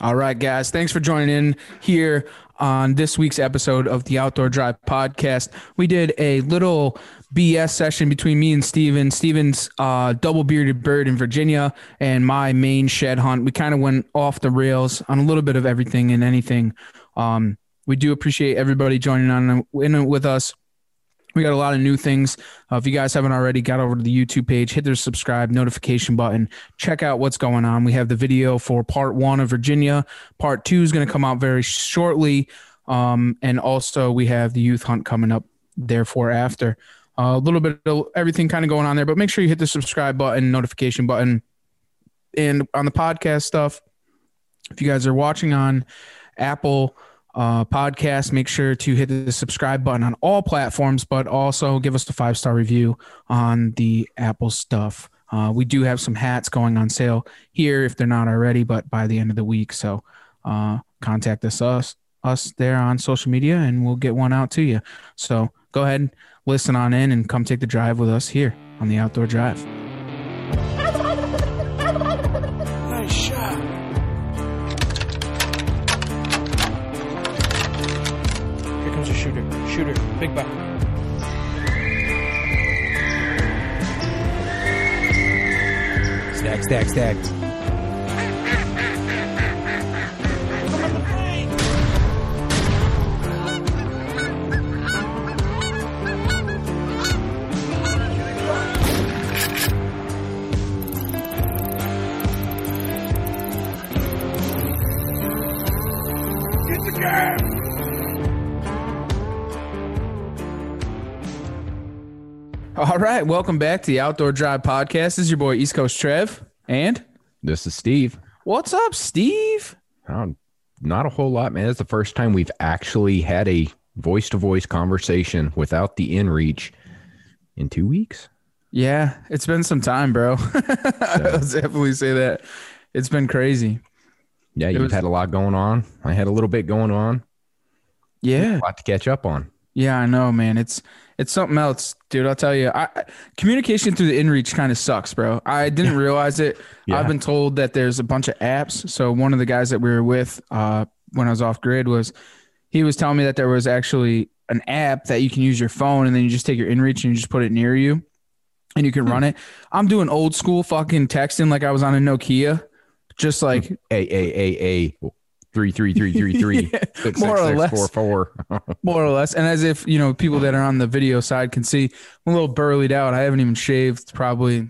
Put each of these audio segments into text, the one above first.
All right, guys. Thanks for joining in here on this week's episode of the Outdoor Drive podcast. We did a little BS session between me and Steven. Steven's uh, double bearded bird in Virginia and my Maine shed hunt. We kind of went off the rails on a little bit of everything and anything. Um, we do appreciate everybody joining on in with us. We got a lot of new things. Uh, if you guys haven't already, got over to the YouTube page, hit the subscribe notification button, check out what's going on. We have the video for part one of Virginia. Part two is going to come out very shortly. Um, and also, we have the youth hunt coming up, therefore, after. Uh, a little bit of everything kind of going on there, but make sure you hit the subscribe button, notification button. And on the podcast stuff, if you guys are watching on Apple, uh, podcast. Make sure to hit the subscribe button on all platforms, but also give us the five star review on the Apple stuff. Uh, we do have some hats going on sale here if they're not already, but by the end of the week. So uh, contact us, us us there on social media, and we'll get one out to you. So go ahead, listen on in, and come take the drive with us here on the Outdoor Drive. Shooter. Big buck. Stack, stack, stack. All right, welcome back to the Outdoor Drive Podcast. This is your boy East Coast Trev, and this is Steve. What's up, Steve? Oh, not a whole lot, man. It's the first time we've actually had a voice-to-voice conversation without the inReach in two weeks. Yeah, it's been some time, bro. I'll definitely say that. It's been crazy. Yeah, you've was, had a lot going on. I had a little bit going on. Yeah, a lot to catch up on. Yeah, I know, man. It's it's something else, dude. I'll tell you. I, communication through the inReach kind of sucks, bro. I didn't realize it. yeah. I've been told that there's a bunch of apps. So one of the guys that we were with uh, when I was off grid was he was telling me that there was actually an app that you can use your phone and then you just take your inReach and you just put it near you and you can hmm. run it. I'm doing old school fucking texting like I was on a Nokia. Just like a a a a three three three three three. Six, more six, or six, less. four four. More or less. And as if you know people that are on the video side can see i'm a little burled out. I haven't even shaved probably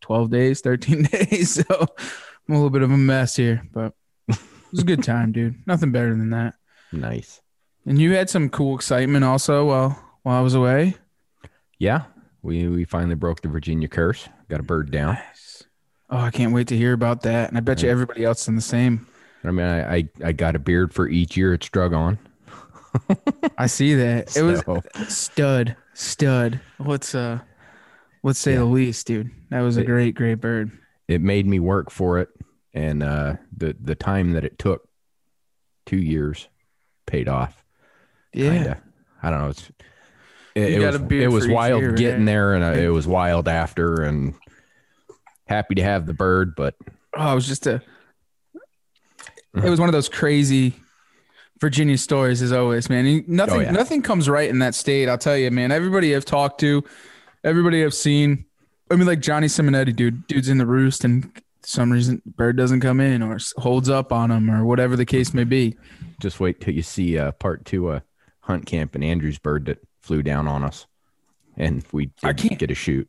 12 days 13 days. So i'm a little bit of a mess here but it was a good time dude. Nothing better than that. Nice. And you had some cool excitement also while while i was away? Yeah. We we finally broke the virginia curse. Got a bird down. Nice. oh i can't wait to hear about that. And i bet you everybody else in the same I mean, I, I, I got a beard for each year it's drug on. I see that. It so. was stud, stud. Let's uh, let's say yeah. the least, dude. That was a it, great, great bird. It made me work for it, and uh, the the time that it took, two years, paid off. Yeah, Kinda. I don't know. It's it, it was it was wild year, getting right? there, and uh, it was wild after, and happy to have the bird, but oh, it was just a it was one of those crazy Virginia stories as always, man. Nothing, oh, yeah. nothing comes right in that state. I'll tell you, man. Everybody I've talked to, everybody I've seen. I mean, like Johnny Simonetti, dude. Dude's in the roost, and some reason bird doesn't come in or holds up on him or whatever the case may be. Just wait till you see uh, part two uh, hunt camp and Andrew's bird that flew down on us, and we I can't get a shoot.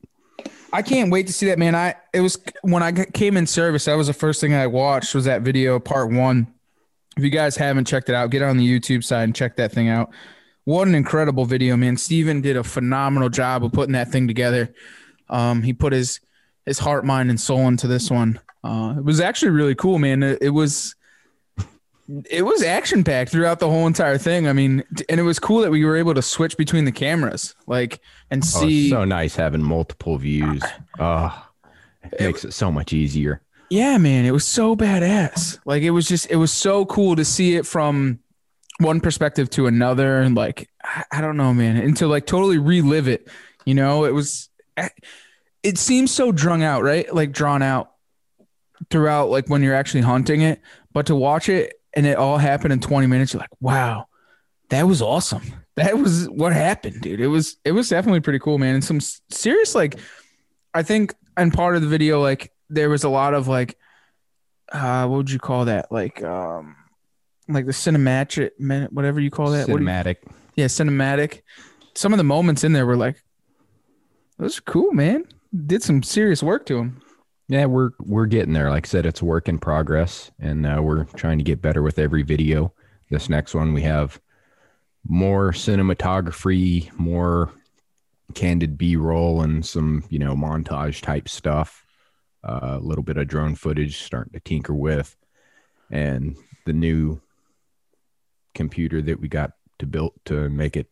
I can't wait to see that, man. I it was when I came in service. That was the first thing I watched was that video, part one. If you guys haven't checked it out, get on the YouTube side and check that thing out. What an incredible video, man! Steven did a phenomenal job of putting that thing together. Um, he put his his heart, mind, and soul into this one. Uh, it was actually really cool, man. It, it was it was action packed throughout the whole entire thing. I mean, and it was cool that we were able to switch between the cameras, like and Oh, see. it's so nice having multiple views. Oh, it makes it so much easier. Yeah, man, it was so badass. Like it was just it was so cool to see it from one perspective to another and like I, I don't know, man, and to like totally relive it. You know, it was eh, it seems so drung out, right? Like drawn out throughout like when you're actually hunting it, but to watch it and it all happened in 20 minutes, you're like, "Wow. That was awesome." That was what happened, dude. It was it was definitely pretty cool, man. And some serious like I think and part of the video like there was a lot of like uh what would you call that like um like the cinematic whatever you call that do you- Cinematic. yeah cinematic some of the moments in there were like those are cool man did some serious work to them Yeah, we're we're getting there. Like I said, it's a work in progress, and uh, we're trying to get better with every video. This next one, we have more cinematography, more candid B-roll, and some you know montage type stuff. Uh, a little bit of drone footage, starting to tinker with, and the new computer that we got to build to make it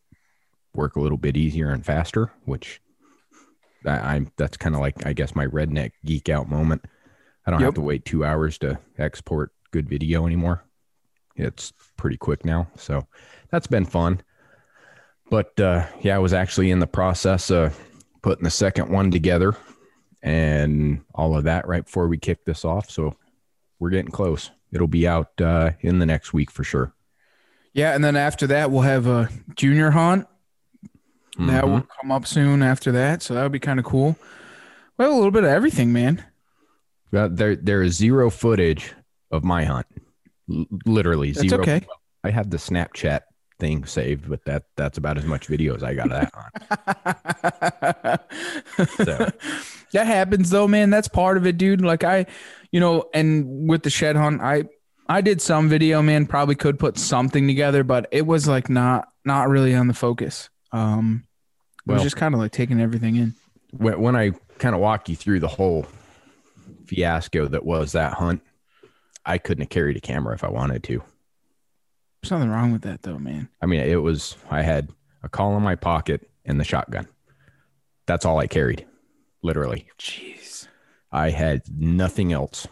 work a little bit easier and faster, which I, I'm that's kind of like I guess my redneck geek out moment. I don't Yep. have to wait two hours to export good video anymore. It's pretty quick now, so that's been fun. But uh, yeah, I was actually in the process of putting the second one together and all of that right before we kick this off. So we're getting close. It'll be out uh, in the next week for sure. yeah and then after that we'll have a junior hunt that will mm-hmm. come up soon after that so that would be kind of cool well a little bit of everything man Well, there there is zero footage of my hunt. L- literally That's zero. okay. I have the Snapchat thing saved, but that that's about as much video as I got of that on. So. that happens though, man. That's part of it, dude. Like I, you know, and with the shed hunt, I I did some video, man. Probably could put something together, but it was like not not really on the focus. Um, it was just kind of like taking everything in. When, when I kind of walk you through the whole fiasco that was that hunt, I couldn't have carried a camera if I wanted to. There's nothing wrong with that though, man. I mean, it was I had a call in my pocket and the shotgun. That's all I carried, literally. Jeez. I had nothing else.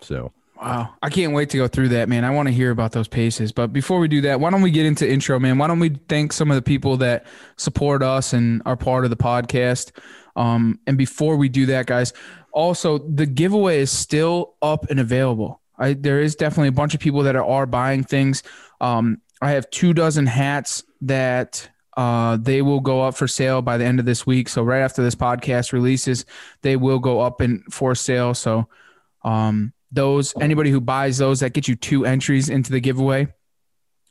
So Wow. I can't wait to go through that, man. I want to hear about those paces. But before we do that, why don't we get into intro, man? Why don't we thank some of the people that support us and are part of the podcast? Um, and before we do that, guys, also the giveaway is still up and available. I, there is definitely a bunch of people that are, are buying things. Um, I have two dozen hats that uh, they will go up for sale by the end of this week. So right after this podcast releases, they will go up and for sale. So um, those anybody who buys those that get you two entries into the giveaway.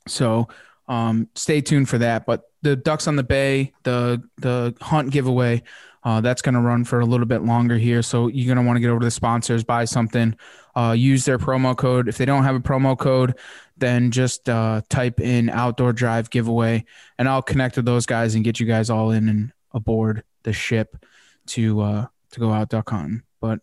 So um, stay tuned for that. But the ducks on the bay, the the hunt giveaway, uh, that's going to run for a little bit longer here. So you're going to want to get over to the sponsors, buy something, uh, use their promo code. If they don't have a promo code, then just uh, type in outdoor drive giveaway, and I'll connect with those guys and get you guys all in and aboard the ship to uh, to go out duck hunting. But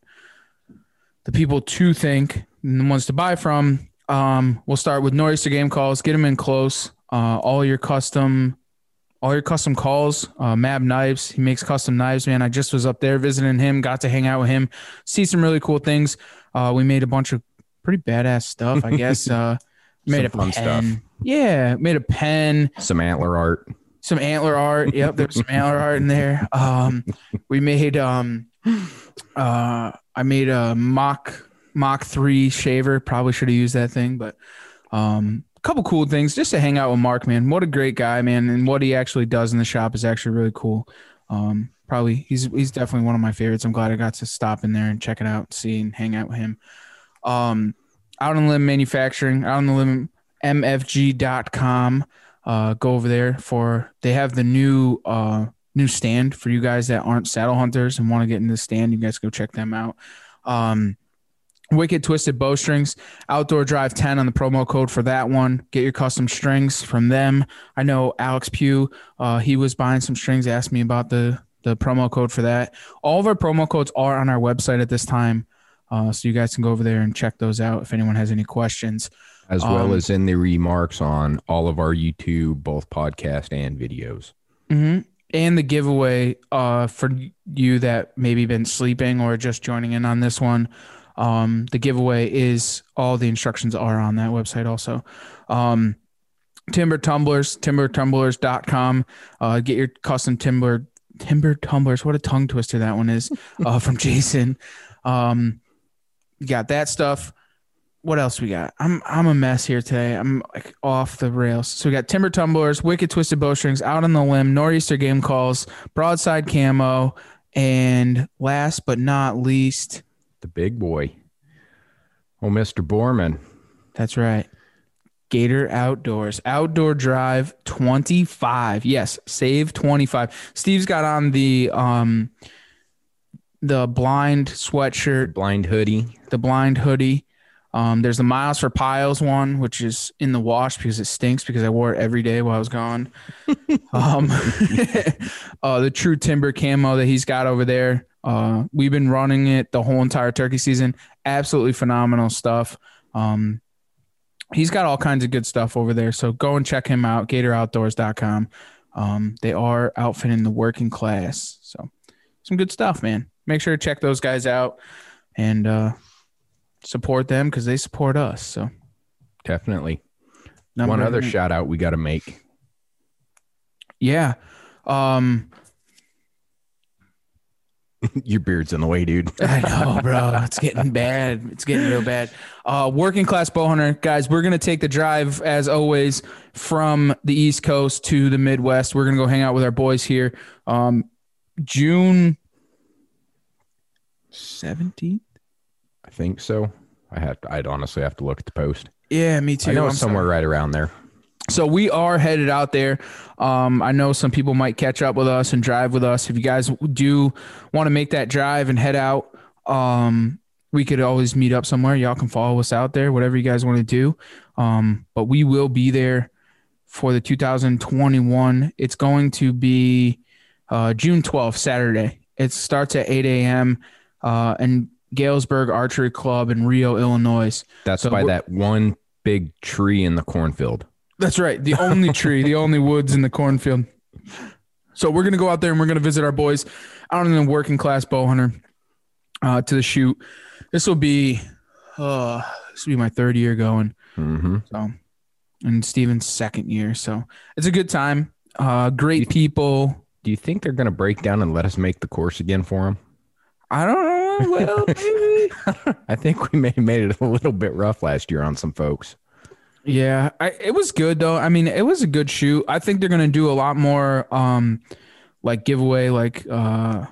the people to think and the ones to buy from. Um, we'll start with Nor'easter Game Calls. Get them in close. Uh, all your custom, all your custom calls. Uh, Mab Knives. He makes custom knives, man. I just was up there visiting him. Got to hang out with him. See some really cool things. Uh, we made a bunch of pretty badass stuff. I guess. Uh, made Some a fun pen. stuff. Yeah, made a pen some antler art. some antler art. Yep, there's some antler art in there. Um, we made um, uh, I made a mock Mach three shaver. Probably should have used that thing, but um, a couple cool things just to hang out with Mark. Man, what a great guy, man, and what he actually does in the shop is actually really cool. Um, probably he's he's definitely one of my favorites. I'm glad I got to stop in there and check it out, see and hang out with him. Um, out on limb manufacturing, out on the limb mfg.com. Uh, go over there for they have the new uh new stand for you guys that aren't saddle hunters and want to get in the stand. You guys go check them out. Um, Wicked Twisted Bowstrings, Outdoor Drive 10 on the promo code for that one. Get your custom strings from them. I know Alex Pugh, uh, he was buying some strings, asked me about the, the promo code for that. All of our promo codes are on our website at this time. Uh, so you guys can go over there and check those out if anyone has any questions. As well Um, as in the remarks on all of our YouTube, both podcast and videos. hmm And the giveaway uh, for you that maybe been sleeping or just joining in on this one. Um, the giveaway is all the instructions are on that website also. Um, timber tumblers, timbertumblers.com. Uh, get your custom timber timber tumblers. What a tongue twister that one is uh, from Jason. Um, you got that stuff. What else we got? I'm I'm a mess here today. I'm like off the rails. So we got timber tumblers, wicked twisted bowstrings, out on the limb, nor'easter game calls, broadside camo, and last but not least, The big boy. Oh, Mr. Borman. that's right, Gator Outdoors Outdoor Drive 25. Yes, save 25. Steve's got on the um the blind sweatshirt Blind hoodie. the blind hoodie. Um, there's the Miles for Piles one, which is in the wash because it stinks because I wore it every day while I was gone. um, uh, the True Timber camo that he's got over there. Uh, we've been running it the whole entire turkey season. Absolutely phenomenal stuff. Um, he's got all kinds of good stuff over there. So go and check him out, GatorOutdoors.com. Um, they are outfitting the working class. So some good stuff, man. Make sure to check those guys out and uh, support them because they support us. So Definitely. number One other shout out we got to make. yeah. Um, Your beard's in the way, dude. I know, bro. It's getting bad. It's getting real bad. Uh, working class bow hunter, guys. We're gonna take the drive as always from the East Coast to the Midwest. We're gonna go hang out with our boys here. Um, June seventeenth. Think so. I had I'd honestly have to look at the post. Yeah, me too. I know I'm it's somewhere sorry. right around there. So we are headed out there. Um, I know some people might catch up with us and drive with us. If you guys do want to make that drive and head out, um, we could always meet up somewhere. Y'all can follow us out there, whatever you guys want to do. Um, but we will be there for the 2021. It's going to be uh, June 12th, Saturday. It starts at 8 a.m. Uh, in Galesburg Archery Club in Rio, Illinois. That's So by that one big tree in the cornfield. That's right. The only tree, the only woods in the cornfield. So we're gonna go out there and we're gonna visit our boys out in the working class bow hunter uh, to the shoot. This will be uh this will be my third year going. Mm-hmm. So and Steven's second year. So it's a good time. Uh great people. Do you think they're going to break down and let us make the course again for them? I don't know. Well, maybe. I think we may have made it a little bit rough last year on some folks. Yeah, I, it was good though. I mean, it was a good shoot. I think they're gonna do a lot more, um, like giveaway, like uh,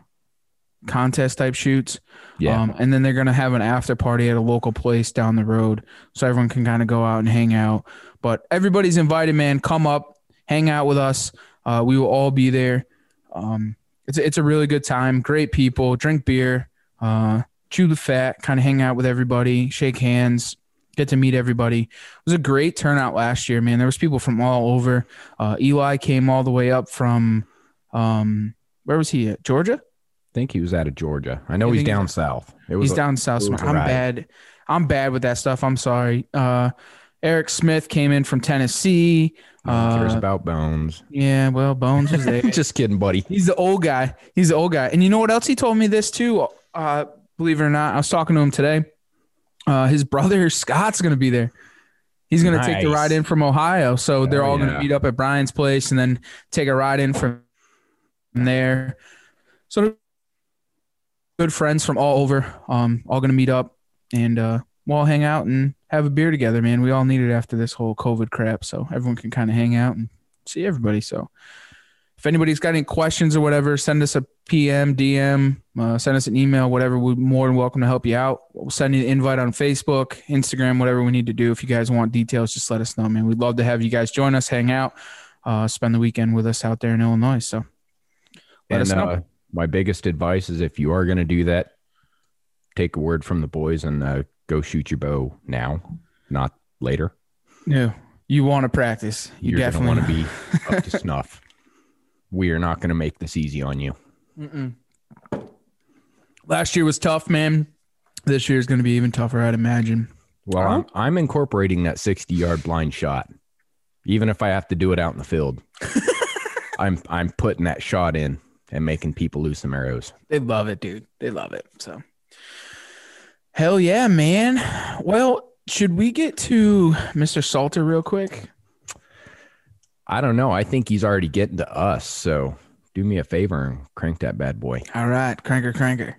contest type shoots. Yeah. Um, and then they're gonna have an after party at a local place down the road, so everyone can kind of go out and hang out. But everybody's invited, man. Come up, hang out with us. Uh, we will all be there. Um, it's it's a really good time. Great people. Drink beer. Uh, chew the fat. Kind of hang out with everybody. Shake hands. Get to meet everybody. It was a great turnout last year, man. There was people from all over. Uh, Eli came all the way up from, um, where was he at? Georgia. I think he was out of Georgia. I know You he's down he's- south. It was He's down south. a I'm bad. I'm bad with that stuff. I'm sorry. Uh, Eric Smith came in from Tennessee. One cares Uh, about bones. Yeah, well, Bones was there. Just kidding, buddy. He's the old guy. He's the old guy. And you know what else he told me this too? Uh, believe it or not, I was talking to him today. Uh, his brother Scott's going to be there. He's going to take the ride in from Ohio. So they're all going to meet up at Brian's place and then take a ride in from there. So good friends from all over, um, all going to meet up and uh, we'll all hang out and have a beer together, man. We all need it after this whole COVID crap. So everyone can kind of hang out and see everybody. So if anybody's got any questions or whatever, send us a PM, DM, uh, send us an email, whatever. We're more than welcome to help you out. We'll send you an invite on Facebook, Instagram, whatever we need to do. If you guys want details, just let us know, man. We'd love to have you guys join us, hang out, uh, spend the weekend with us out there in Illinois. So let and us know. uh, my biggest advice is if you are going to do that, take a word from the boys and uh, go shoot your bow now, not later. yeah, you want to practice. You You're definitely want to be up to snuff. We are not going to make this easy on you. Mm-mm. Last year was tough, man. This year is going to be even tougher, I'd imagine. Well, I'm, I'm incorporating that 60 yard blind shot, even if I have to do it out in the field. I'm I'm putting that shot in and making people lose some arrows. They love it, dude. They love it. So, hell yeah, man. Well, should we get to Mr. Salter real quick? I don't know. I think he's already getting to us. So do me a favor and crank that bad boy. All right, cranker, cranker.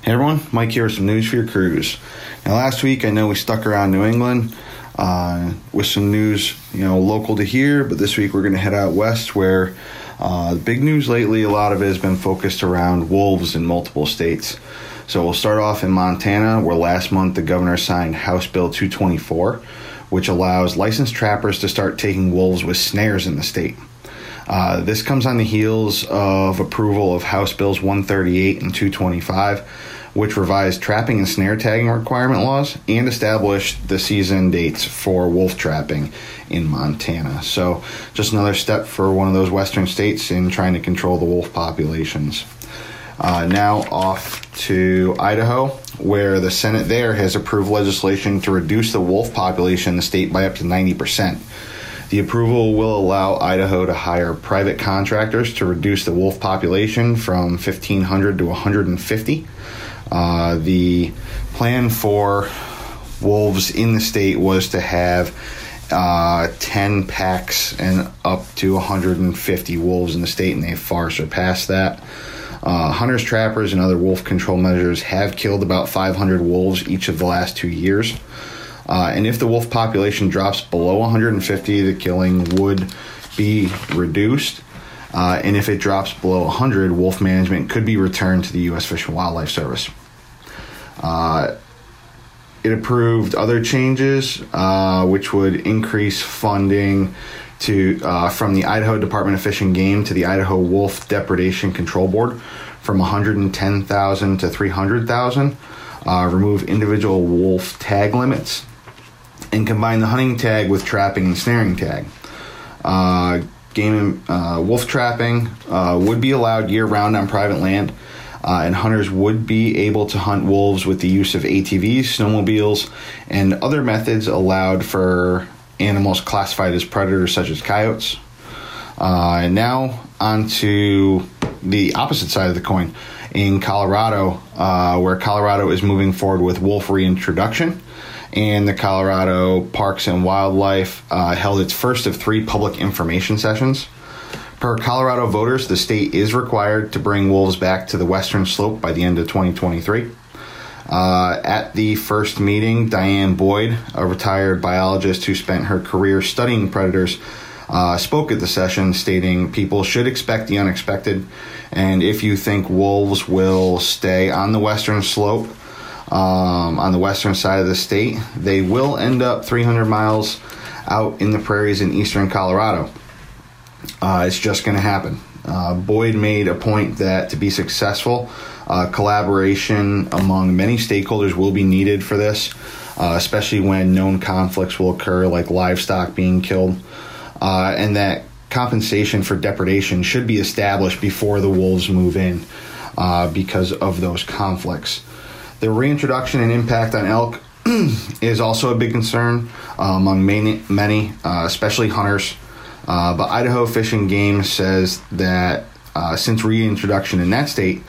Hey everyone, Mike here with some news for your cruise. Now, last week I know we stuck around New England uh, with some news, you know, local to here, but this week we're going to head out west where uh, big news lately, a lot of it has been focused around wolves in multiple states. So we'll start off in Montana, where last month the governor signed House Bill 224, which allows licensed trappers to start taking wolves with snares in the state. Uh, this comes on the heels of approval of House Bills 138 and 225, which revised trapping and snare tagging requirement laws and established the season dates for wolf trapping in Montana. So, just another step for one of those western states in trying to control the wolf populations. Uh, now off to Idaho, where the Senate there has approved legislation to reduce the wolf population in the state by up to 90%. The approval will allow Idaho to hire private contractors to reduce the wolf population from 1,500 to 150. Uh, the plan for wolves in the state was to have uh, 10 packs and up to 150 wolves in the state, and they've far surpassed that. Uh, hunters, trappers, and other wolf control measures have killed about 500 wolves each of the last two years. Uh, and if the wolf population drops below 150, the killing would be reduced. Uh, and if it drops below 100, wolf management could be returned to the U.S. Fish and Wildlife Service. Uh, it approved other changes, uh, which would increase funding to uh, from the Idaho Department of Fish and Game to the Idaho Wolf Depredation Control Board from 110,000 to 300,000. Uh, remove individual wolf tag limits and combine the hunting tag with trapping and snaring tag. Uh, game uh, wolf trapping uh, would be allowed year round on private land, uh, and hunters would be able to hunt wolves with the use of ATVs, snowmobiles, and other methods allowed for animals classified as predators, such as coyotes. Uh, and now on to the opposite side of the coin in Colorado, uh, where Colorado is moving forward with wolf reintroduction and the Colorado Parks and Wildlife uh, held its first of three public information sessions. Per Colorado voters, the state is required to bring wolves back to the western slope by the end of 2023. Uh, at the first meeting, Diane Boyd, a retired biologist who spent her career studying predators, uh, spoke at the session, stating people should expect the unexpected, and if you think wolves will stay on the western slope, um, on the western side of the state, they will end up 300 miles out in the prairies in eastern Colorado. Uh, it's just going to happen. Uh, Boyd made a point that to be successful, uh, collaboration among many stakeholders will be needed for this, uh, especially when known conflicts will occur, like livestock being killed, uh, and that compensation for depredation should be established before the wolves move in uh, because of those conflicts. The reintroduction and impact on elk is also a big concern among many, many especially hunters. Uh, but Idaho Fish and Game says that uh, since reintroduction in that state,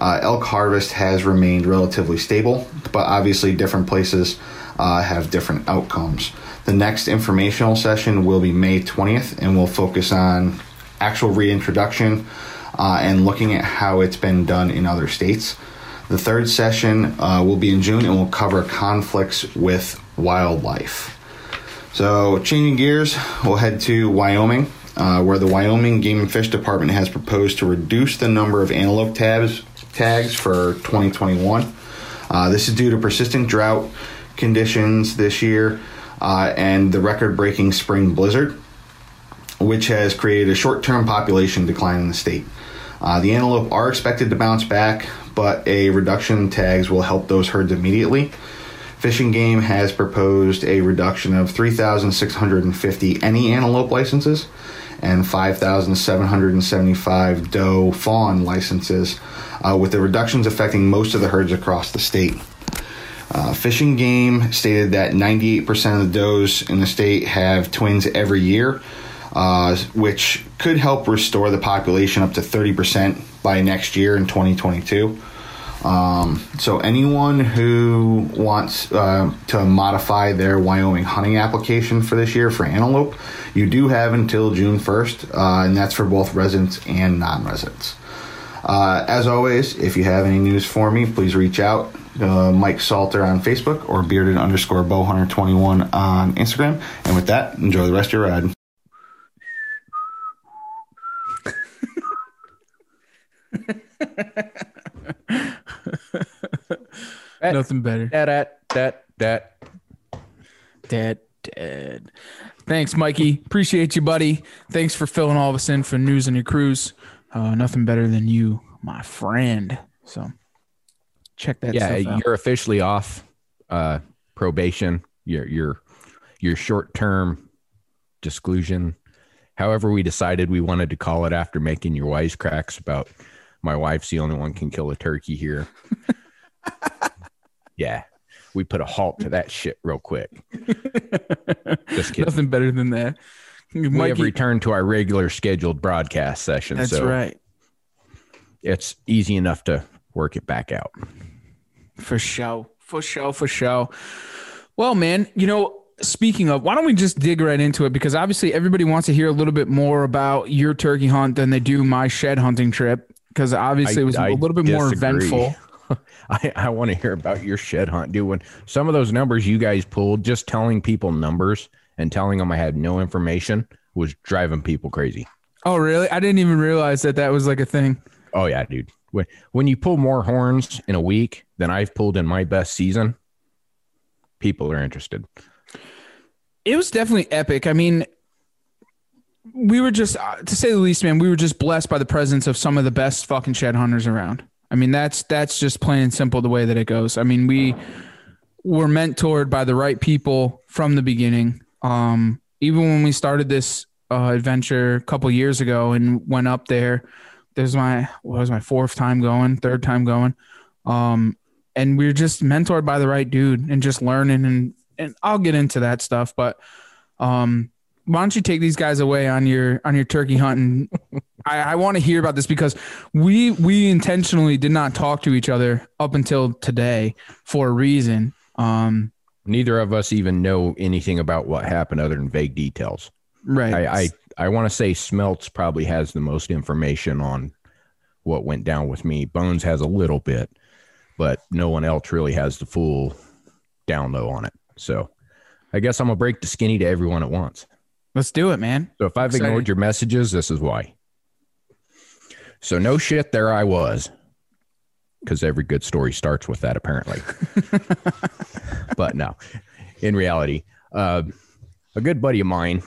uh, elk harvest has remained relatively stable, but obviously different places uh, have different outcomes. The next informational session will be May 20th, and we'll focus on actual reintroduction and looking at how it's been done in other states. The third session uh, will be in June and will cover conflicts with wildlife. So, changing gears, we'll head to Wyoming, uh, where the Wyoming Game and Fish Department has proposed to reduce the number of antelope tabs, tags for 2021. Uh, this is due to persistent drought conditions this year uh, and the record breaking spring blizzard, which has created a short term population decline in the state. Uh, the antelope are expected to bounce back, but a reduction in tags will help those herds immediately. Fish and Game has proposed a reduction of 3,650 any antelope licenses and 5,775 doe fawn licenses, uh, with the reductions affecting most of the herds across the state. Uh, Fish and Game stated that 98% of the does in the state have twins every year, uh, which could help restore the population up to 30% by next year in 2022. Um, so anyone who wants uh, to modify their Wyoming hunting application for this year for antelope, you do have until June 1st, uh, and that's for both residents and non-residents. Uh, as always, if you have any news for me, please reach out. Mike Salter on Facebook or bearded underscore bowhunter21 on Instagram. And with that, enjoy the rest of your ride. Nothing better. That, that, that, that. Dead, dead. Thanks, Mikey. Appreciate you, buddy. Thanks for filling all of us in for news on your cruise. Uh, nothing better than you, my friend. So check that Yeah, stuff out. you're officially off uh, probation. Your your your short term disclusion. However, we decided we wanted to call it after making your wisecracks about my wife's the only one can kill a turkey here. yeah, we put a halt to that shit real quick. Just kidding. Nothing better than that. we have returned to our regular scheduled broadcast session. that's so right. it's easy enough to work it back out. For show. For show. For show. Well, man, you know, speaking of, why don't we just dig right into it? Because obviously everybody wants to hear a little bit more about your turkey hunt than they do my shed hunting trip. Because obviously it was a I little bit more eventful. I, I want to hear about your shed hunt, dude. When some of those numbers you guys pulled, just telling people numbers and telling them I had no information was driving people crazy. Oh, really? I didn't even realize that that was like a thing. Oh yeah, dude. When when you pull more horns in a week than I've pulled in my best season, people are interested. It was definitely epic. I mean, we were just, uh, to say the least, man, we were just blessed by the presence of some of the best fucking shed hunters around. I mean, that's that's just plain and simple the way that it goes. I mean, we were mentored by the right people from the beginning. Um, even when we started this uh, adventure a couple years ago and went up there, there's my what was my fourth time going, third time going. Um, and we are just mentored by the right dude and just learning and and I'll get into that stuff, but um why don't you take these guys away on your on your turkey hunting? I, I want to hear about this because we we intentionally did not talk to each other up until today for a reason. Um Neither of us even know anything about what happened other than vague details. right. I I, I want to say Smelts probably has the most information on what went down with me. Bones has a little bit, but no one else really has the full down low on it. So I guess I'm gonna break the skinny to everyone at once. Let's do it, man. So if I've ignored your messages, this is why. So no shit, there I was. Because every good story starts with that, apparently. but no, in reality, uh, a good buddy of mine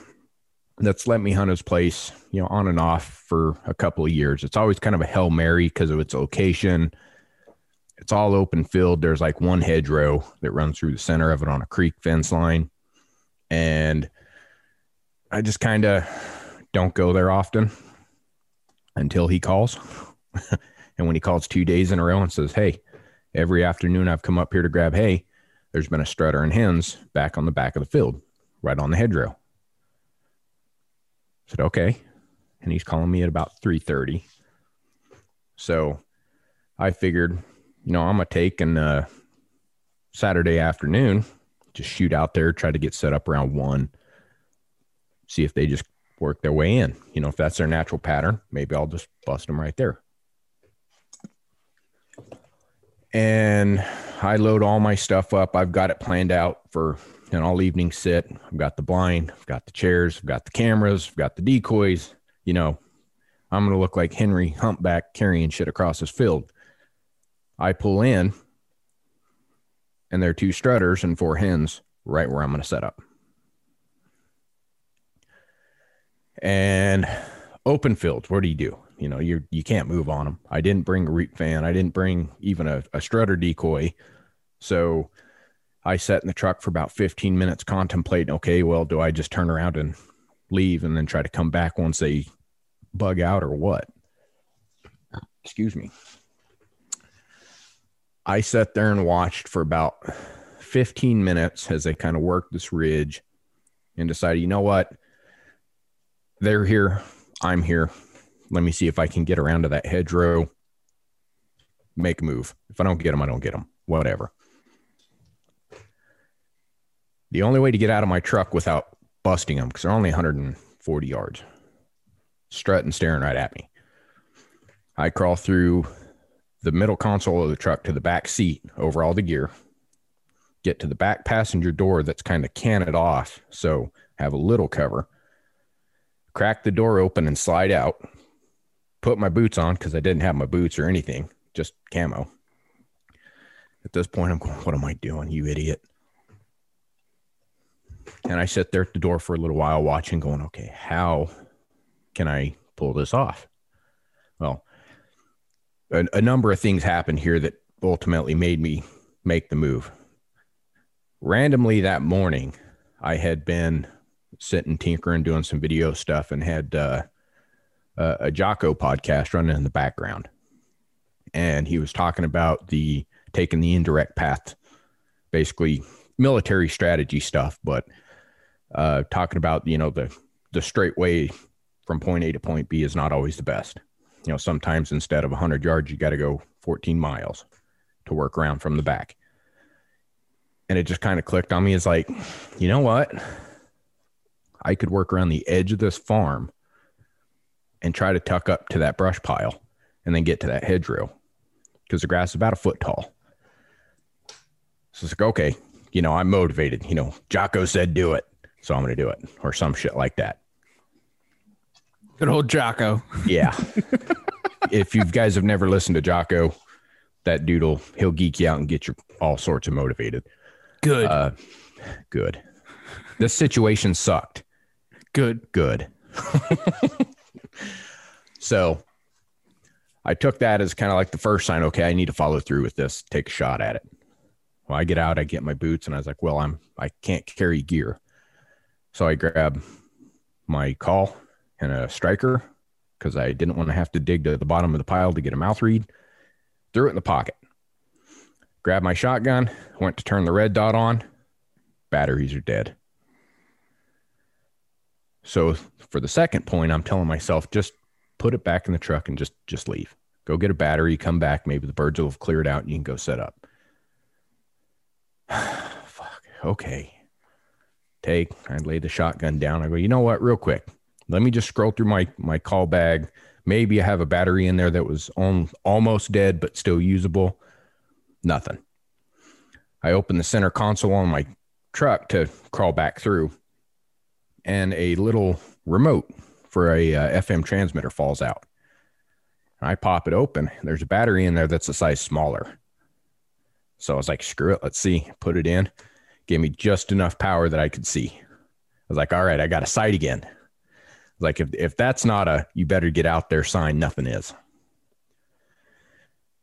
that's let me hunt his place, you know, on and off for a couple of years. It's always kind of a hell mary because of its location. It's all open field. There's like one hedgerow that runs through the center of it on a creek fence line, and I just kind of don't go there often until he calls. and when he calls two days in a row and says, Hey, every afternoon I've come up here to grab hay, there's been a strutter and hens back on the back of the field, right on the hedgerow. I said, Okay. And he's calling me at about 3:30. So I figured, you know, I'm gonna take and uh Saturday afternoon, just shoot out there, try to get set up around one see if they just work their way in. You know, if that's their natural pattern, maybe I'll just bust them right there. And I load all my stuff up. I've got it planned out for an all evening sit. I've got the blind, I've got the chairs, I've got the cameras, I've got the decoys. You know, I'm going to look like Henry humpback carrying shit across this field. I pull in, and there are two strutters and four hens right where I'm going to set up. And open fields what do you do you know you you can't move on them i didn't bring a reap fan i didn't bring even a, a strutter decoy so I sat in the truck for about 15 minutes contemplating, okay, well, do I just turn around and leave and then try to come back once they bug out or what? Excuse me. I sat there and watched for about 15 minutes as they kind of worked this ridge and decided, you know what? They're here. I'm here. Let me see if I can get around to that hedgerow, make a move. If I don't get them, I don't get them. Whatever. The only way to get out of my truck without busting them, because they're only 140 yards, strutting, staring right at me. I crawl through the middle console of the truck to the back seat over all the gear, get to the back passenger door that's kind of canted off, so have a little cover, crack the door open and slide out, put my boots on because I didn't have my boots or anything, just camo. At this point, I'm going, What am I doing, you idiot? And I sit there at the door for a little while watching, going, Okay, how can I pull this off? Well, a, a number of things happened here that ultimately made me make the move. Randomly that morning, I had been sitting tinkering, doing some video stuff, and had uh, a, Jocko podcast running in the background. And he was talking about the taking the indirect path, basically military strategy stuff, but uh, talking about you know the the straight way from point A to point B is not always the best you know, sometimes instead of 100 yards, you got to go 14 miles to work around from the back. And it just kind of clicked on me as like, you know what? I could work around the edge of this farm and try to tuck up to that brush pile and then get to that hedgerow because the grass is about a foot tall. So it's like, okay, you know, I'm motivated. You know, Jocko said do it. So I'm going to do it or some shit like that. Good old Jocko. Yeah. if you guys have never listened to Jocko, that dude'll he'll geek you out and get you all sorts of motivated. Good. Uh, good. This situation sucked. Good. Good. so I took that as kind of like the first sign. Okay, I need to follow through with this. Take a shot at it. Well, I get out, I get my boots, and I was like, well, I'm I can't carry gear, so I grab my call and a striker because I didn't want to have to dig to the bottom of the pile to get a mouth reed. Threw it in the pocket. Grabbed my shotgun, went to turn the red dot on. Batteries are dead. So for the second point, I'm telling myself just put it back in the truck and just just leave. Go get a battery, come back. Maybe the birds will have cleared out and you can go set up. Fuck. Okay. Take. I lay the shotgun down. I go, you know what? Real quick. Let me just scroll through my my call bag. Maybe I have a battery in there that was on almost dead but still usable. Nothing. I open the center console on my truck to crawl back through, and a little remote for a uh, FM transmitter falls out. I pop it open. There's a battery in there that's a size smaller. So I was like, screw it. Let's see. Put it in. Gave me just enough power that I could see. I was like, all right, I got a sight again. Like if if that's not a you better get out there sign, nothing is.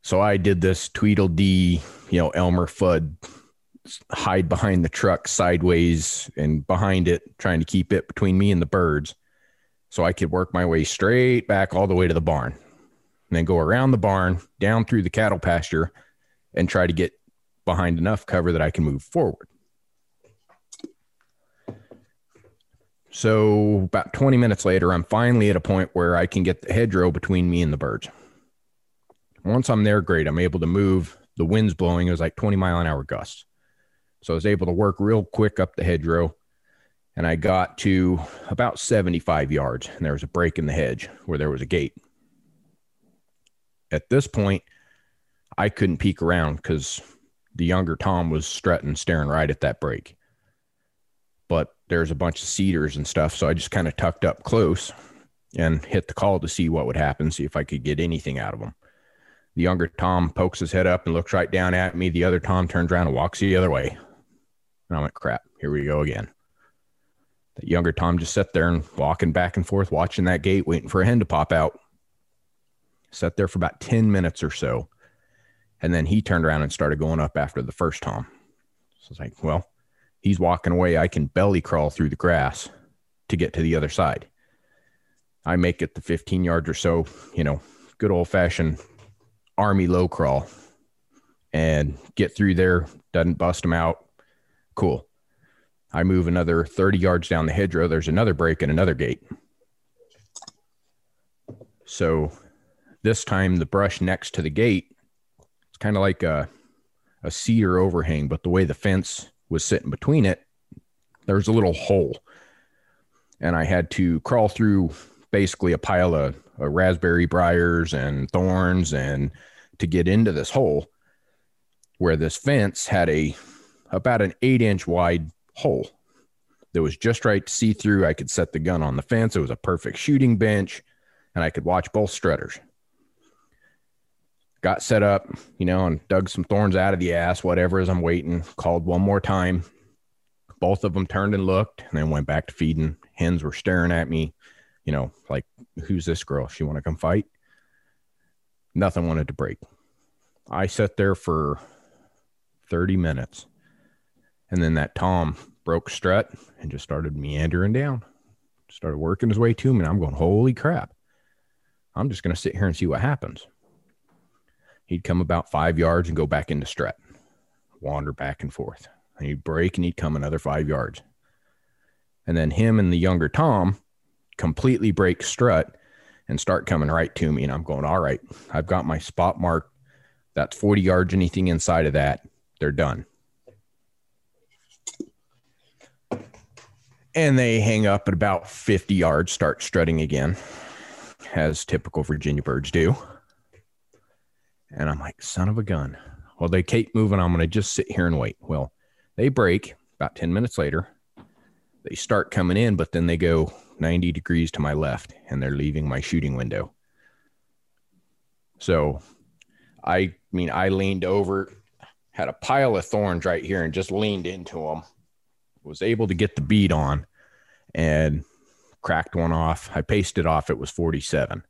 So I did this Tweedledee, you know, Elmer Fudd hide behind the truck sideways and behind it, trying to keep it between me and the birds. So I could work my way straight back all the way to the barn. And then go around the barn, down through the cattle pasture, and try to get behind enough cover that I can move forward. So about 20 minutes later, I'm finally at a point where I can get the hedgerow between me and the birds. Once I'm there, great. I'm able to move. The wind's blowing. It was like 20 mile an hour gusts. So I was able to work real quick up the hedgerow. And I got to about 75 yards. And there was a break in the hedge where there was a gate. At this point, I couldn't peek around because the younger Tom was strutting, staring right at that break. But there's a bunch of cedars and stuff. So I just kind of tucked up close and hit the call to see what would happen, see if I could get anything out of them. The younger Tom pokes his head up and looks right down at me. The other Tom turns around and walks the other way. And I went, crap, here we go again. The younger Tom just sat there and walking back and forth, watching that gate, waiting for a hen to pop out. Sat there for about 10 minutes or so. And then he turned around and started going up after the first Tom. So it's like, well, he's walking away. I can belly crawl through the grass to get to the other side. I make it the 15 yards or so, you know, good old fashioned army low crawl and get through there, doesn't bust them out. Cool. I move another 30 yards down the hedgerow. There's another break and another gate. So this time, the brush next to the gate, it's kind of like a, a cedar overhang, but the way the fence was sitting between it, there's a little hole. And I had to crawl through basically a pile of, of raspberry briars and thorns and to get into this hole where this fence had a about an eight inch wide hole that was just right to see through. I could set the gun on the fence. It was a perfect shooting bench, and I could watch both strutters. Got set up, you know, and dug some thorns out of the ass, whatever, as I'm waiting. Called one more time. Both of them turned and looked, and then went back to feeding. Hens were staring at me, you know, like, who's this girl? She want to come fight? Nothing wanted to break. I sat there for 30 minutes. And then that Tom broke strut and just started meandering down, started working his way to me. And I'm going, holy crap. I'm just going to sit here and see what happens. He'd come about five yards and go back into strut, wander back and forth. And he'd break and he'd come another five yards. And then him and the younger Tom completely break strut and start coming right to me. And I'm going, all right, I've got my spot marked. That's 40 yards. Anything inside of that, they're done. And they hang up at about 50 yards, start strutting again, as typical Virginia birds do. And I'm like, son of a gun. Well, they keep moving. I'm going to just sit here and wait. Well, they break about 10 minutes later. They start coming in, but then they go 90 degrees to my left and they're leaving my shooting window. So I mean, I leaned over, had a pile of thorns right here and just leaned into them. Was able to get the bead on and cracked one off. I pasted off. It was 47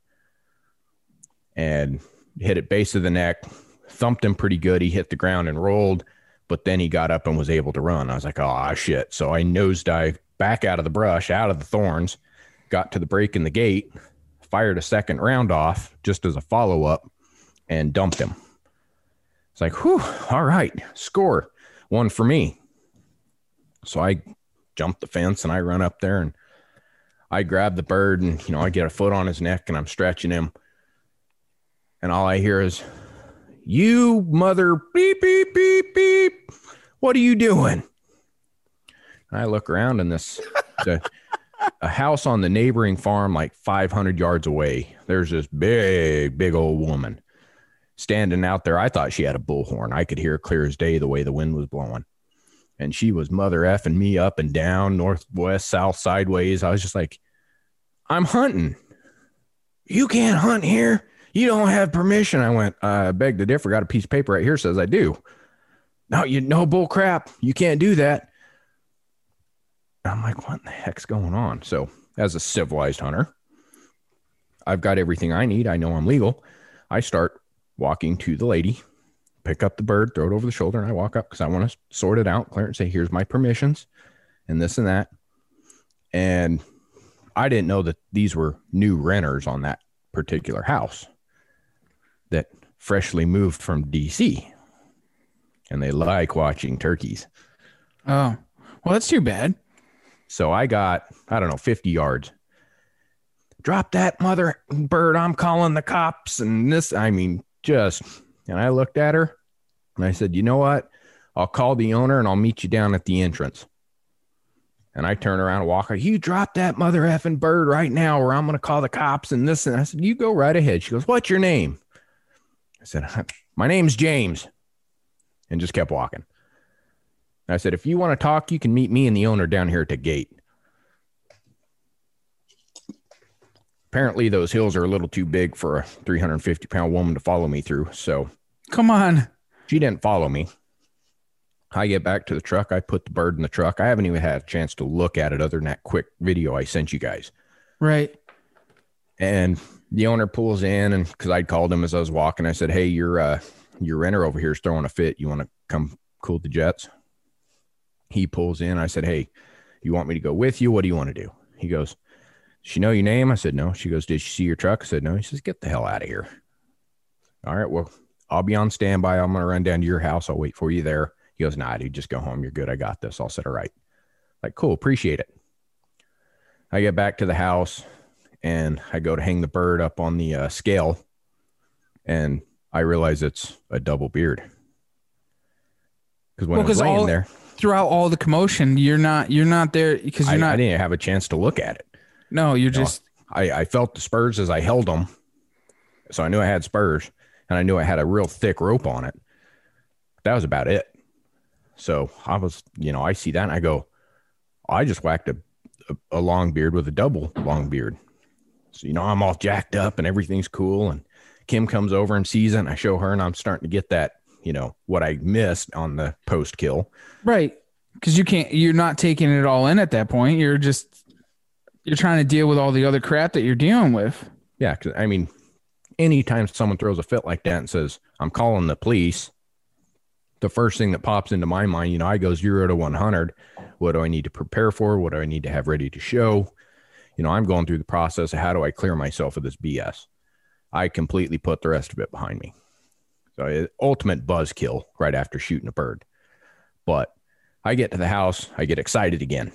and hit it base of the neck, thumped him pretty good. He hit the ground and rolled, but then he got up and was able to run. I was like, oh, shit. So I nosedived back out of the brush, out of the thorns, got to the break in the gate, fired a second round off just as a follow up, and dumped him. It's like, whew, all right, score one for me. So I jump the fence and I run up there and I grab the bird and, you know, I get a foot on his neck and I'm stretching him. And all I hear is, you mother beep, beep, beep, beep. What are you doing? And I look around and this, a, a house on the neighboring farm, like 500 yards away. There's this big, big old woman standing out there. I thought she had a bullhorn. I could hear clear as day the way the wind was blowing. And she was mother effing me up and down, northwest, south, sideways. I was just like, I'm hunting. You can't hunt here. You don't have permission. I went, I beg to differ. Got a piece of paper right here says I do. No, you no bull crap. You can't do that. I'm like, what the heck's going on? So, as a civilized hunter, I've got everything I need. I know I'm legal. I start walking to the lady, pick up the bird, throw it over the shoulder, and I walk up because I want to sort it out, clear and say, here's my permissions and this and that. And I didn't know that these were new renters on that particular house that freshly moved from DC. And they like watching turkeys. Oh, well, that's too bad. So I got, I don't know, 50 yards. Drop that mother bird. I'm calling the cops. And this, I mean, just, and I looked at her and I said, you know what? I'll call the owner and I'll meet you down at the entrance. And I turn around and walk. You drop that mother effing bird right now, or I'm going to call the cops and this. And I said, You go right ahead. She goes, What's your name? I said, My name's James. And just kept walking. I said, If you want to talk, you can meet me and the owner down here at the gate. Apparently, those hills are a little too big for a 350 pound woman to follow me through. So Come on. She didn't follow me. I get back to the truck. I put the bird in the truck. I haven't even had a chance to look at it other than that quick video I sent you guys. Right. And the owner pulls in, and because I'd called him as I was walking, I said, "Hey, your uh, your renter over here is throwing a fit. You want to come cool the jets?" He pulls in. I said, Hey, you want me to go with you? What do you want to do? He goes, She know your name? I said, No. She goes, Did she see your truck? I said, No. He says, Get the hell out of here. All right. Well, I'll be on standby. I'm going to run down to your house. I'll wait for you there. He goes, Nah, dude, just go home. You're good. I got this. I'll set her right. Like, cool. Appreciate it. I get back to the house and I go to hang the bird up on the uh, scale and I realize it's a double beard. Because when Well, I was laying all- there, Throughout all the commotion, you're not you're not there because you're I not. I didn't have a chance to look at it. no, you're No. just I, I felt the spurs as I held them. So I knew I had spurs and I knew I had a real thick rope on it. That was about it. So I was, you know, I see that and I go, I just whacked a, a, a long beard with a double long beard. So, you know, I'm all jacked up and everything's cool. And Kim comes over and sees it and I show her and I'm starting to get that, you know, what I missed on the post kill. right because you can't. You're not taking it all in at that point. You're just you're trying to deal with all the other crap that you're dealing with. Yeah, because I mean, anytime someone throws a fit like that and says, "I'm calling the police," the first thing that pops into my mind, you know, I go zero to one hundred. What do I need to prepare for? What do I need to have ready to show? You know, I'm going through the process of how do I clear myself of this BS. I completely put the rest of it behind me. So, ultimate buzzkill right after shooting a bird. But I get to the house, I get excited again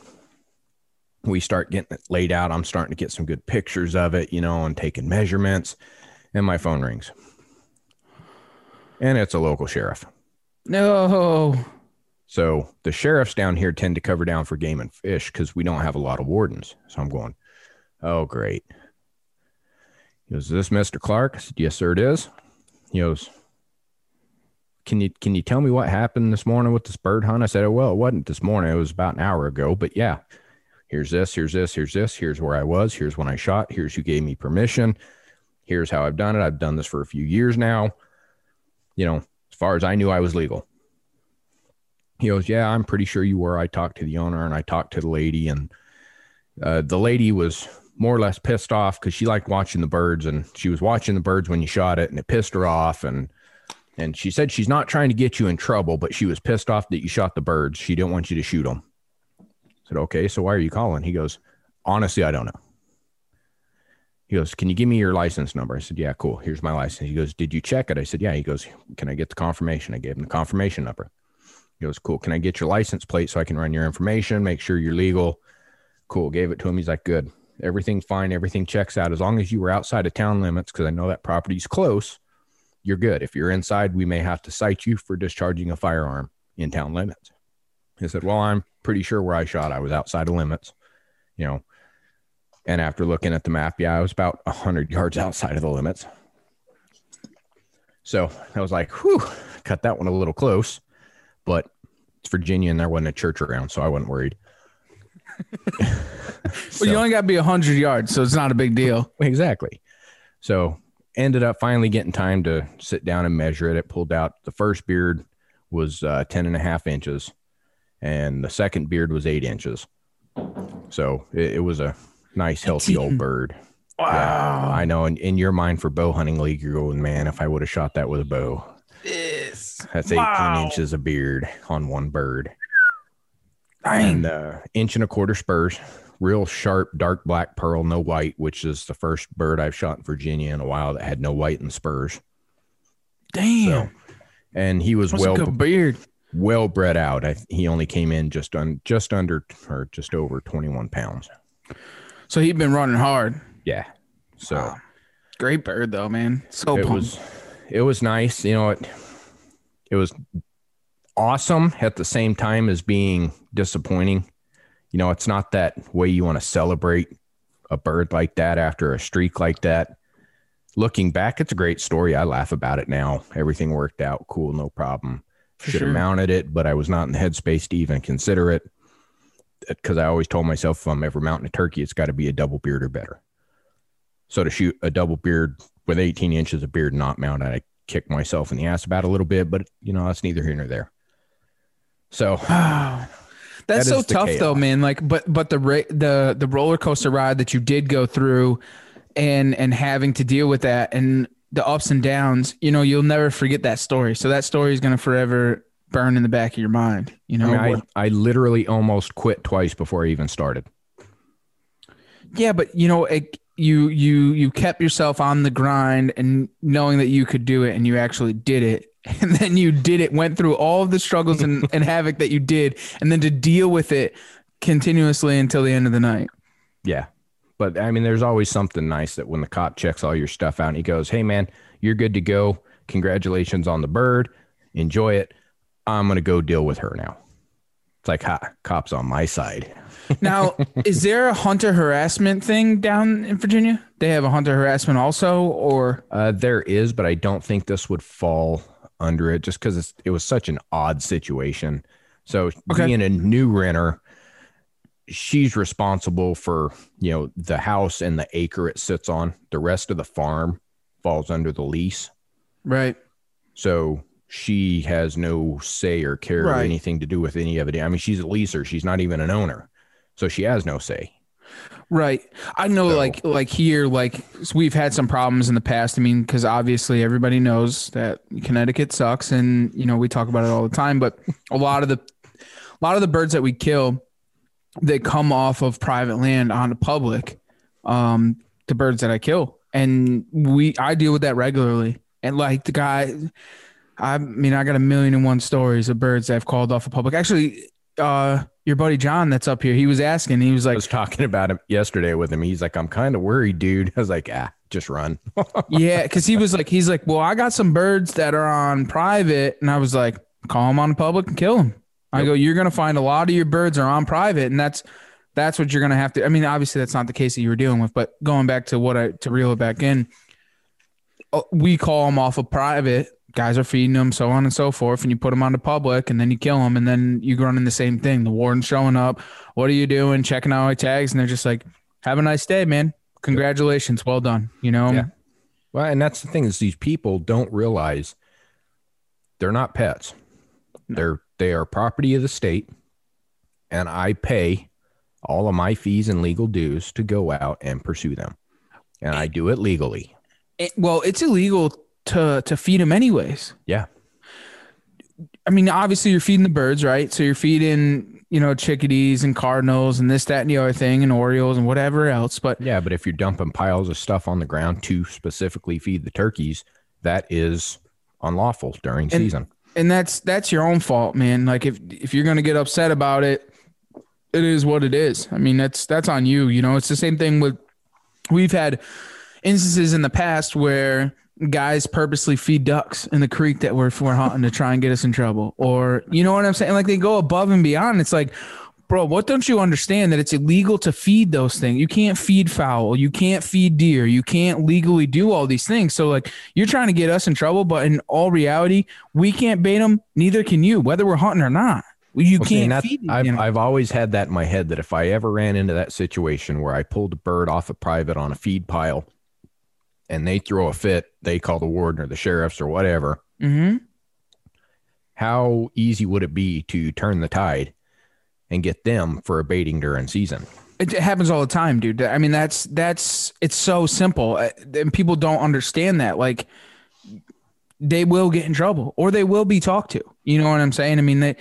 we start getting it laid out. I'm starting to get some good pictures of it, you know, and taking measurements. And my phone rings. And it's a local sheriff. No, So the sheriffs down here tend to cover down for game and fish because we don't have a lot of wardens. So I'm going, oh, great. He goes, Is this Mr. Clark? I said, Yes, sir, it is. He goes, Can you can you tell me what happened this morning with this bird hunt? I said, oh, Well, it wasn't this morning. It was about an hour ago. But yeah, here's this, here's this, here's this, here's where I was, here's when I shot, here's who gave me permission, here's how I've done it. I've done this for a few years now. You know, as far as I knew, I was legal. He goes, Yeah, I'm pretty sure you were. I talked to the owner and I talked to the lady, and uh, the lady was more or less pissed off because she liked watching the birds and she was watching the birds when you shot it and it pissed her off. And and she said she's not trying to get you in trouble, but she was pissed off that you shot the birds. She didn't want you to shoot them. I said, Okay, so why are you calling? He goes, Honestly, I don't know. He goes, Can you give me your license number? I said, Yeah, cool. Here's my license. He goes, Did you check it? I said, Yeah. He goes, Can I get the confirmation? I gave him the confirmation number. He goes, Cool. Can I get your license plate so I can run your information, make sure you're legal? Cool. Gave it to him. He's like, Good. Everything's fine. Everything checks out. As long as you were outside of town limits, because I know that property's close, you're good. If you're inside, we may have to cite you for discharging a firearm in town limits. He said, Well, I'm pretty sure where I shot, I was outside of limits, you know. And after looking at the map, yeah, I was about 100 yards outside of the limits. So I was like, whew, cut that one a little close. But it's Virginia and there wasn't a church around, so I wasn't worried. well, you only got to be hundred yards, so it's not a big deal. Exactly. So ended up finally getting time to sit down and measure it. It pulled out the first beard was uh, 10 and a half inches and the second beard was eight inches. So it, it was a nice, healthy old bird. Wow. I know. In, in your mind for bow hunting league, you're going, man, if I would have shot that with a bow, Yes. that's 18 Wow. inches of beard on one bird. Dang. and uh, inch and a quarter spurs, real sharp, dark black pearl, no white, which is the first bird I've shot in Virginia in a while that had no white in the spurs. Damn. So, and he was That's well beard, well bred out. I, he only came in just on just under or just over twenty one pounds. So he'd been running hard. Yeah, so Wow. Great bird though, man. So it pumped. was it was nice. You know it it was awesome at the same time as being disappointing. You know, it's not that way you want to celebrate a bird like that after a streak like that. Looking back, it's a great story. I laugh about it now. Everything worked out cool, no problem. Should have sure. mounted it, but I was not in the headspace to even consider it. Because I always told myself if I'm ever mounting a turkey, it's got to be a double beard or better. So to shoot a double beard with 18 inches of beard not mounted, I kicked myself in the ass about a little bit, but you know, that's neither here nor there. So That's That so tough though, man. Like, but but the ra- the the roller coaster ride that you did go through, and and having to deal with that and the ups and downs, you know, you'll never forget that story. So that story is gonna forever burn in the back of your mind. You know, I, mean, I, I literally almost quit twice before I even started. yeah, but you know, it, you you you kept yourself on the grind and knowing that you could do it, and you actually did it. And then you did it, went through all of the struggles and, and havoc that you did, and then to deal with it continuously until the end of the night. Yeah. But I mean, there's always something nice that when the cop checks all your stuff out and he goes, Hey, man, you're good to go. Congratulations on the bird. Enjoy it. I'm going to go deal with her now. It's like, ha, cops on my side. Now, is there a hunter harassment thing down in Virginia? They have a hunter harassment also, or Uh, there is, but I don't think this would fall under it just because it was such an odd situation. So Okay. being a new renter, she's responsible for you know the house and the acre it sits on. The rest of the farm falls under the lease, right? so she has no say or care or anything to do with any of it. I mean, she's a leaser; she's not even an owner, so she has no say. Right. I know So- like like here like we've had some problems in the past. I mean cuz obviously everybody knows that Connecticut sucks and you know we talk about it all the time but a lot of the a lot of the birds that we kill they come off of private land onto public um the birds that I kill and we I deal with that regularly and like the guy I mean I got a million and one stories of birds that I've called off of public. Actually uh your buddy John that's up here he was asking he was like, I was talking about him yesterday with him. He's like, "I'm kind of worried, dude." I was like, "Ah, just run." yeah, because he was like, he's like, well, I got some birds that are on private, and I was like, call them on public and kill them. I Yep. go, you're gonna find a lot of your birds are on private, and that's that's what you're gonna have to. I mean, obviously that's not the case that you were dealing with, but going back to what I to reel it back in, uh, we call them off of private. Guys are feeding them, so on and so forth, and you put them on the public, and then you kill them, and then you run in the same thing. The warden's showing up. What are you doing? Checking out my tags, and they're just like, "Have a nice day, man. Congratulations, well done." You know, Yeah. Well, and that's the thing is these people don't realize they're not pets. They're they are property of the state, and I pay all of my fees and legal dues to go out and pursue them, and I do it legally. It- well, it's illegal to to feed them anyways. Yeah. I mean, obviously you're feeding the birds, right? So you're feeding, you know, chickadees and cardinals and this, that, and the other thing, and Orioles and whatever else. But Yeah, but if you're dumping piles of stuff on the ground to specifically feed the turkeys, that is unlawful during And- season. and that's that's your own fault, man. Like if if you're gonna get upset about it, it is what it is. I mean, that's that's on you. You know, it's the same thing with we've had instances in the past where guys purposely feed ducks in the creek that we're, we're hunting to try and get us in trouble. Or you know what i'm saying? Like they go above and beyond. It's like bro what don't you understand that it's illegal to feed those things? You can't feed fowl. You can't feed deer. You can't legally do all these things. So like you're trying to get us in trouble but in all reality we can't bait them neither can you whether we're hunting or not. You Well, can't that- feed these I've, animals. I've always had that in my head that if I ever ran into that situation where I pulled a bird off a private on a feed pile and they throw a fit, they call the warden or the sheriffs or whatever. Mhm. How easy would it be to turn the tide and get them for a baiting during season? It happens all the time, dude. I mean, that's that's it's so simple, Uh, and people don't understand that. Like, they will get in trouble, or they will be talked to. You know what I'm saying? I mean, they,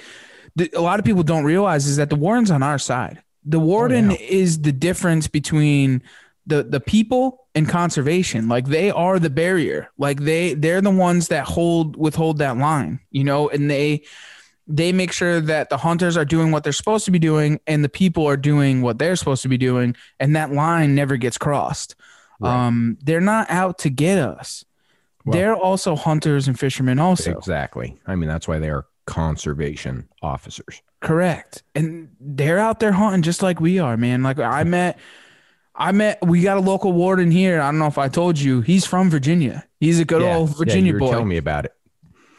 the, a lot of people don't realize is that the warden's on our side. The warden yeah. is the difference between the the people and conservation. Like they are the barrier. Like they they're the ones that hold withhold that line. You know, and they they make sure that the hunters are doing what they're supposed to be doing and the people are doing what they're supposed to be doing and that line never gets crossed Right. um they're not out to get us Well- they're also hunters and fishermen also Exactly. I mean, that's why they are conservation officers. correct and they're out there hunting just like we are man like i met i met we got a local warden here i don't know if i told you he's from virginia he's a good Yeah. old Yeah, virginia were boy telling me about it.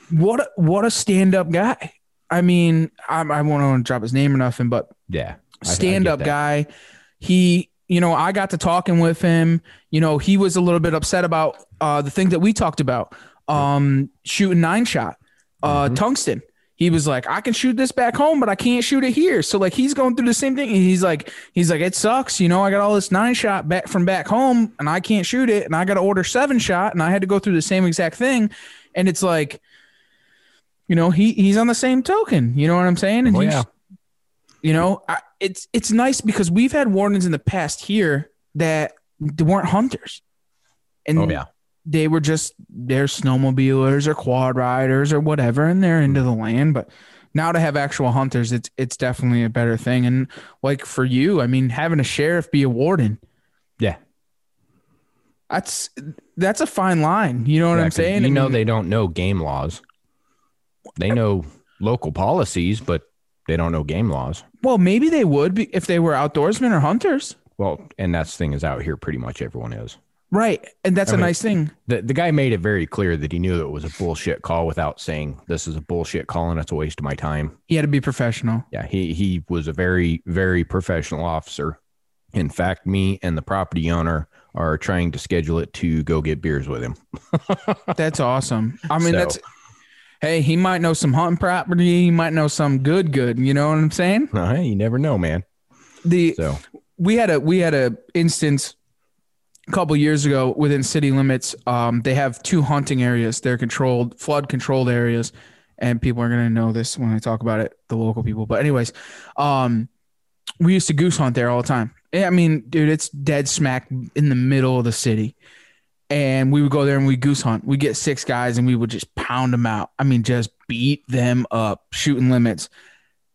what a, what a stand-up guy i mean i, I won't want to drop his name or nothing but Yeah. Stand up guy. He, you know, I got to talking with him. You know, he was a little bit upset about uh, the thing that we talked about, um, shooting nine shot, uh, Mhm. tungsten. He was like, I can shoot this back home, but I can't shoot it here. So like, he's going through the same thing. And he's like, he's like, it sucks. You know, I got all this nine shot back from back home, and I can't shoot it, and I got to order seven shot, and I had to go through the same exact thing. And it's like, you know, he he's on the same token. You know what I'm saying? And Oh, he's, yeah. you know, I, it's it's nice because we've had wardens in the past here that weren't hunters, and Oh yeah. They were just they're snowmobilers or quad riders or whatever, and they're into the land. But now to have actual hunters, it's it's definitely a better thing. And like for you, I mean, having a sheriff be a warden, Yeah. that's that's a fine line. You know what Yeah, I'm saying? You I know mean, they don't know game laws. They know local policies, but they don't know game laws. well, maybe they would be if they were outdoorsmen or hunters, Well, and that's the thing is out here pretty much everyone is. Right? And that's I a mean- nice thing. The the guy made it very clear that he knew that it was a bullshit call without saying this is a bullshit call and it's a waste of my time. He had to be professional. Yeah, he he was a very very professional officer. In fact, me and the property owner are trying to schedule it to go get beers with him. That's awesome. I mean, So- that's hey, he might know some hunting property. He might know some good, good. You know what I'm saying? Uh, you never know, man. The So we had a we had a instance a couple years ago within city limits. Um, they have two hunting areas. They're controlled, flood controlled areas, and people are gonna know this when I talk about it. The local people, but anyways, um, we used to goose hunt there all the time. I mean, dude, it's dead smack in the middle of the city. And we would go there and we goose hunt. We get six guys and we would just pound them out. I mean, just beat them up, shooting limits.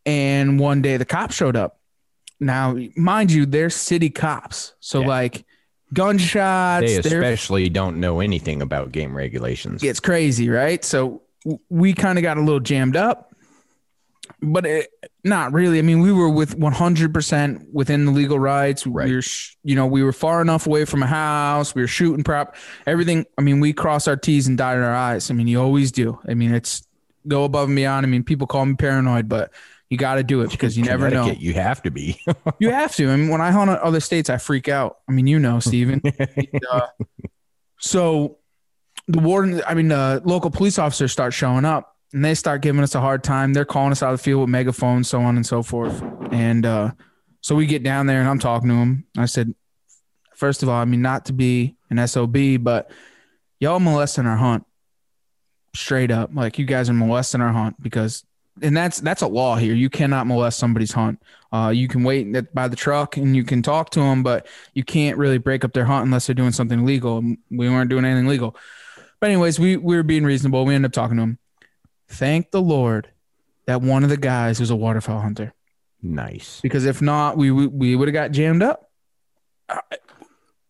And one day the cops showed up. Now, mind you, they're city cops. So Yeah. like gunshots, they especially don't know anything about game regulations. It's crazy, right? So we kind of got a little jammed up, but it, not really. I mean, we were with 100% within the legal rights. Right. We were, you know, we were far enough away from a house. We were shooting prop, everything. I mean, we crossed our T's and dotted our I's. I mean, you always do. I mean, it's go above and beyond. I mean, people call me paranoid, but you got to do it because you never know. You have to be. You have to. I mean, when I hunt in other states, I freak out. I mean, you know, Steven. Uh, so the warden, I mean, the local police officers start showing up and they start giving us a hard time. They're calling us out of the field with megaphones, so on and so forth. And uh, so we get down there and I'm talking to them. I said, first of all, I mean, not to be an SOB, but y'all molesting our hunt straight up. Like you guys are molesting our hunt because, and that's that's a law here. You cannot molest somebody's hunt. Uh, you can wait by the truck and you can talk to them, but you can't really break up their hunt unless they're doing something legal. And We weren't doing anything legal. But anyways, we, we were being reasonable. We ended up talking to him. Thank the Lord that one of the guys was a waterfowl hunter. nice. Because if not, we we, we would have got jammed up. Uh,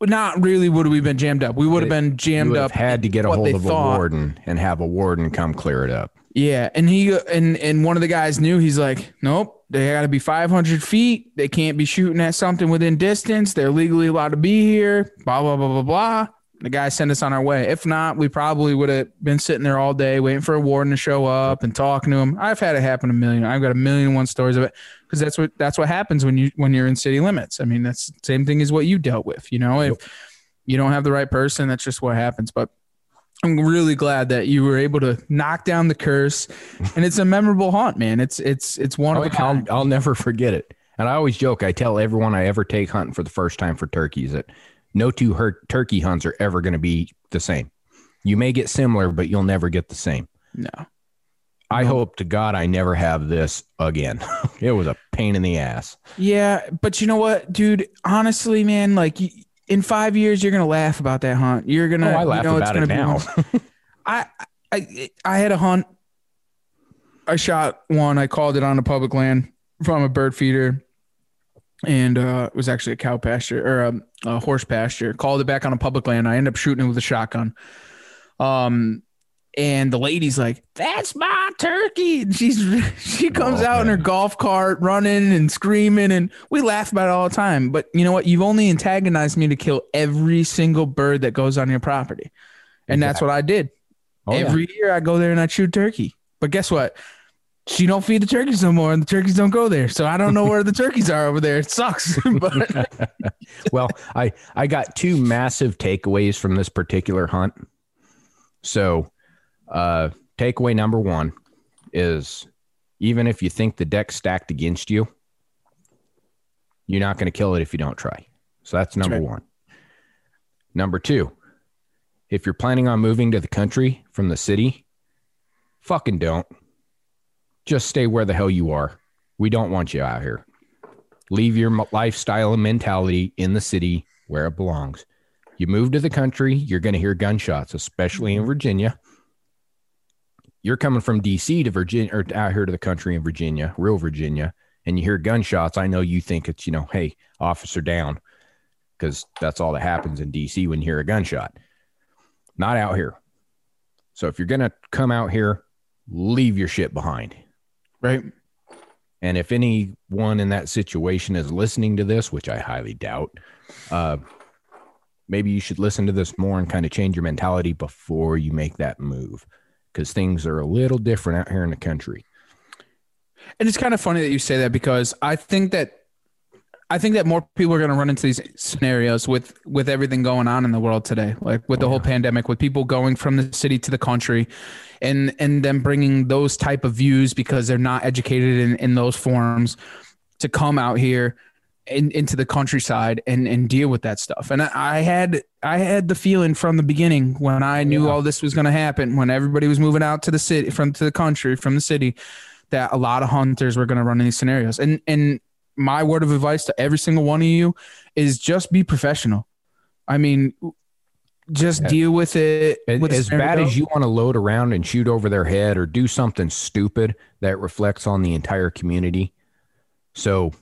not really would we have been jammed up. We would have been jammed up. had to get a hold of thought. a warden and have a warden come clear it up. Yeah, and he and and one of the guys knew. He's like, nope, they got to be 500 feet. They can't be shooting at something within distance. They're legally allowed to be here. Blah blah blah blah blah. The guy sent us on our way. If not, we probably would have been sitting there all day waiting for a warden to show up and talking to him. I've had it happen a million. I've got a million and one stories of it because that's what that's what happens when you when you're in city limits. I mean, that's the same thing as what you dealt with. You know, if you don't have the right person, that's just what happens. But I'm really glad that you were able to knock down the curse, and it's a memorable haunt, man. It's it's it's one Oh, of a oh, kind. I'll, I'll never forget it. And I always joke, I tell everyone I ever take hunting for the first time for turkeys that no two her- turkey hunts are ever going to be the same. You may get similar, but you'll never get the same. No, I No. hope to God I never have this again. it was a pain in the ass. yeah, but you know what, dude? Honestly, man, like in five years, you're gonna laugh about that hunt. You're gonna. Oh, I laugh you know, it's about it gonna be now. I I I had a hunt. I shot one. I called it on a public land from a bird feeder, and uh, it was actually a cow pasture or a, a horse pasture. Called it back on a public land. I ended up shooting it with a shotgun. Um, and the lady's like, "That's my turkey," and she's she comes Oh, out in her golf cart, running and screaming, and we laugh about it all the time. But you know what? You've only antagonized me to kill every single bird that goes on your property, and that's what I did. Oh, yeah. Every year I go there and I shoot turkey. But guess what? She don't feed the turkeys no more, and the turkeys don't go there. So I don't know where the turkeys are over there. It sucks. but well, I I got two massive takeaways from this particular hunt. So, uh, takeaway number one is even if you think the deck's stacked against you, you're not going to kill it if you don't try. So that's number right. one. Number two, if you're planning on moving to the country from the city, fucking don't. just stay where the hell you are. We don't want you out here. Leave your lifestyle and mentality in the city where it belongs. You move to the country, you're going to hear gunshots, especially in Virginia. You're coming from DC to Virginia or out here to the country in Virginia, real Virginia, and you hear gunshots. I know you think it's, you know, hey, officer down, because that's all that happens in DC when you hear a gunshot. Not out here. So if you're going to come out here, leave your shit behind. Right. And if anyone in that situation is listening to this, which I highly doubt, uh, maybe you should listen to this more and kind of change your mentality before you make that move because things are a little different out here in the country. And it's kind of funny that you say that because I think that I think that more people are going to run into these scenarios with with everything going on in the world today, like with the whole pandemic, with people going from the city to the country, and and then bringing those type of views because they're not educated in in those forms to come out here in, into the countryside and and deal with that stuff. And I, I had I had the feeling from the beginning when I knew Yeah. all this was going to happen, when everybody was moving out to the city from to the country from the city, that a lot of hunters were going to run in these scenarios. And and my word of advice to every single one of you is just be professional. I mean, just Yeah. deal with it. With as bad as you want to load around and shoot over their head or do something stupid that reflects on the entire community. So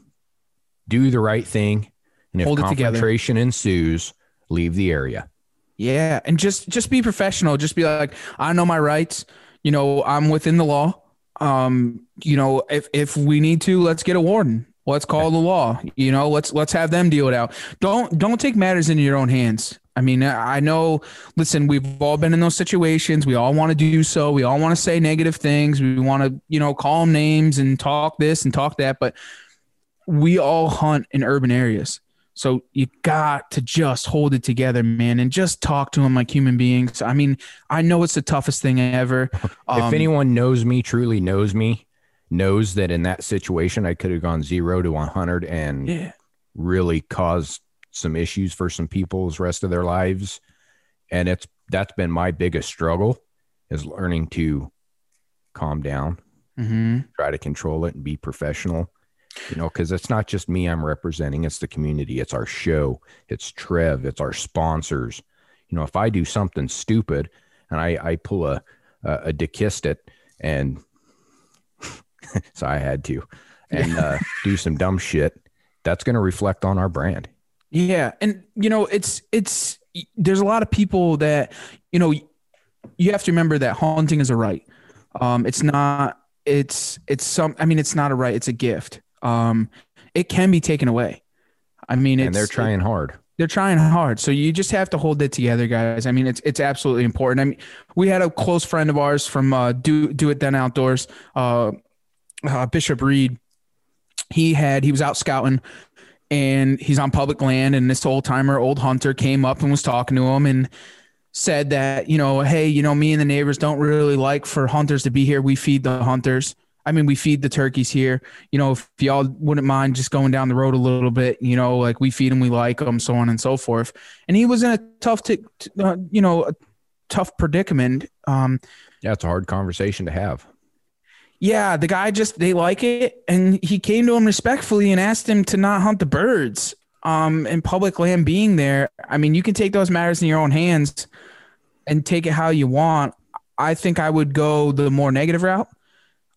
do the right thing. And if Hold confrontation ensues, leave the area. Yeah, and just just be professional. Just be like, I know my rights. You know, I'm within the law. Um, you know, if if we need to, let's get a warden. Let's call the law. You know, let's let's have them deal it out. Don't don't take matters into your own hands. I mean, I I know. Listen, we've all been in those situations. We all want to do so. We all want to say negative things. We want to, you know, call them names and talk this and talk that. But we all hunt in urban areas. So you got to just hold it together, man, and just talk to them like human beings. I mean, I know it's the toughest thing ever. if Um, anyone knows me, truly knows me, knows that in that situation, I could have gone zero to 100 and yeah, really caused some issues for some people's rest of their lives. And it's that's been my biggest struggle is learning to calm down, hmm try to control it and be professional. You know, because it's not just me I'm representing, it's the community, it's our show, it's Trev, it's our sponsors. You know, if I do something stupid and I, I pull a, a, a Dikistit and so I had to and uh, do some dumb shit, that's going to reflect on our brand. yeah, and you know, it's it's there's a lot of people that you know you have to remember that haunting is a right. Um, it's not. It's it's some. I mean, it's not a right. It's a gift. Um, it can be taken away. I mean, it's, and they're trying hard. they're trying hard. So you just have to hold it together, guys. I mean, it's it's absolutely important. I mean, we had a close friend of ours from uh, Do Do It Then Outdoors, uh, uh, Bishop Reed. He had he was out scouting, and he's on public land. And this old timer, old hunter, came up and was talking to him and said that you know, hey, you know, me and the neighbors don't really like for hunters to be here. We feed the hunters. I mean, we feed the turkeys here. You know, if y'all wouldn't mind just going down the road a little bit, you know, like we feed them, we like them, so on and so forth. And he was in a tough, t- t- uh, you know, a tough predicament. Um, Yeah, it's a hard conversation to have. yeah, the guy just they like it, and he came to him respectfully and asked him to not hunt the birds. Um, and public land being there, I mean, you can take those matters in your own hands and take it how you want. I think I would go the more negative route.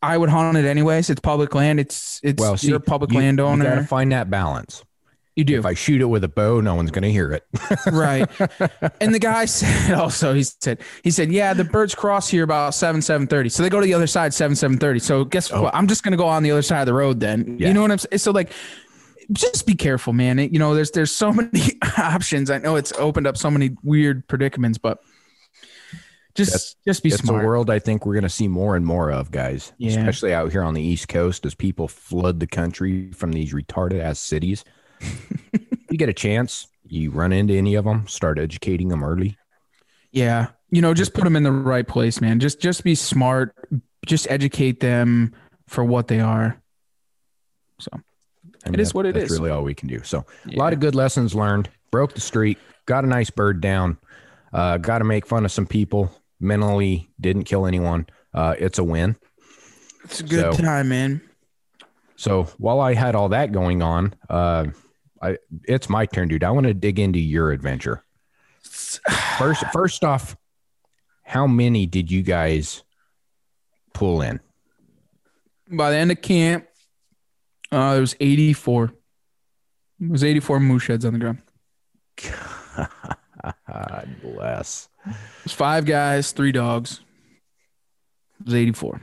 I would hunt it anyways. It's public land. It's it's Well, see, you're a public you, landowner. You got to find that balance. you do If I shoot it with a bow, no one's going to hear it. right and the guy said also he said he said yeah the birds cross here about 7 7.30 so they go to the other side 7 7.30 so guess Oh. what i'm just gonna go on the other side of the road then Yeah. you know what i'm saying so like just be careful man It- you know there's there's so many options i know it's opened up so many weird predicaments but just That's- just be smart. it's smart a world I think we're going to see more and more of, guys. Yeah. Especially out here on the East Coast as people flood the country from these retarded ass cities. you get a chance, you run into any of them, start educating them early. yeah you know just put them in the right place man just just be smart just educate them for what they are so It is what it that's is. really all we can do. So a lot of good lessons learned. Broke the streak. Got a nice bird down. Uh, got to make fun of some people. Mentally didn't kill anyone. Uh, it's a win. It's a good So- time, man. So while I had all that going on, uh, I it's my turn, dude. I want to dig into your adventure. First, first off, how many did you guys pull in? By the end of camp, uh, there was 84. It was 84 moose sheds on the ground. God bless. It was five guys, three dogs. It was 84.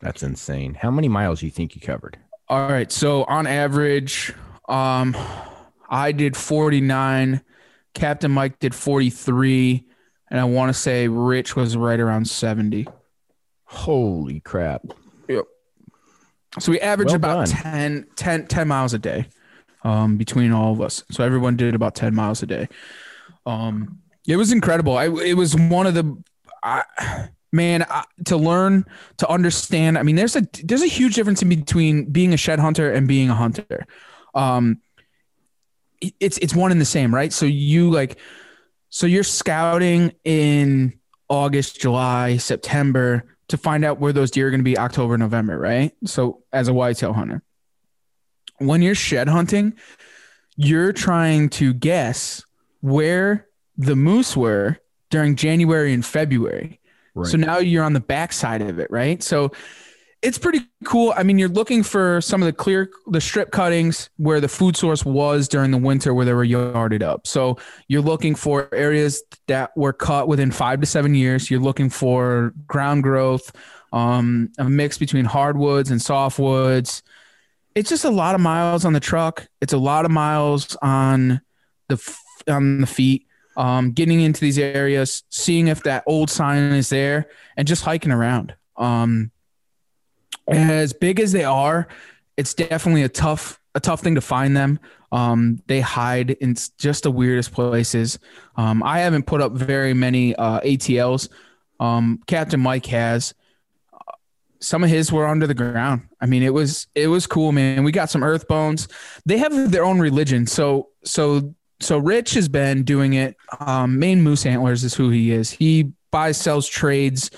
That's insane. How many miles do you think you covered? All right. So on average, um, I did 49. Captain Mike did 43. And I want to say Rich was right around 70. Holy crap! Yep. So we averaged Well about done. 10, 10, 10 miles a day um, between all of us. So everyone did about 10 miles a day. Um, it was incredible. I, it was one of the, I, man, I, to learn, to understand. I mean, there's a, there's a huge difference in between being a shed hunter and being a hunter. Um, it's, it's one and the same, right? So you like, so you're scouting in August, July, September to find out where those deer are going to be October, November, right? So as a whitetail hunter, when you're shed hunting, you're trying to guess where the moose were during January and February. Right. So now you're on the backside of it, right? So it's pretty cool. I mean, you're looking for some of the clear, the strip cuttings where the food source was during the winter where they were yarded up. So you're looking for areas that were cut within five to seven years. You're looking for ground growth, um, a mix between hardwoods and softwoods. It's just a lot of miles on the truck. It's a lot of miles on the on the feet. Um, getting into these areas, seeing if that old sign is there, and just hiking around. Um, as big as they are, it's definitely a tough a tough thing to find them. Um, they hide in just the weirdest places. Um, I haven't put up very many uh, ATLs. Um, Captain Mike has. Some of his were under the ground. I mean, it was it was cool, man. We got some earth bones. They have their own religion. So so so Rich has been doing it. Um, Maine Moose Antlers is who he is. He buys, sells, trades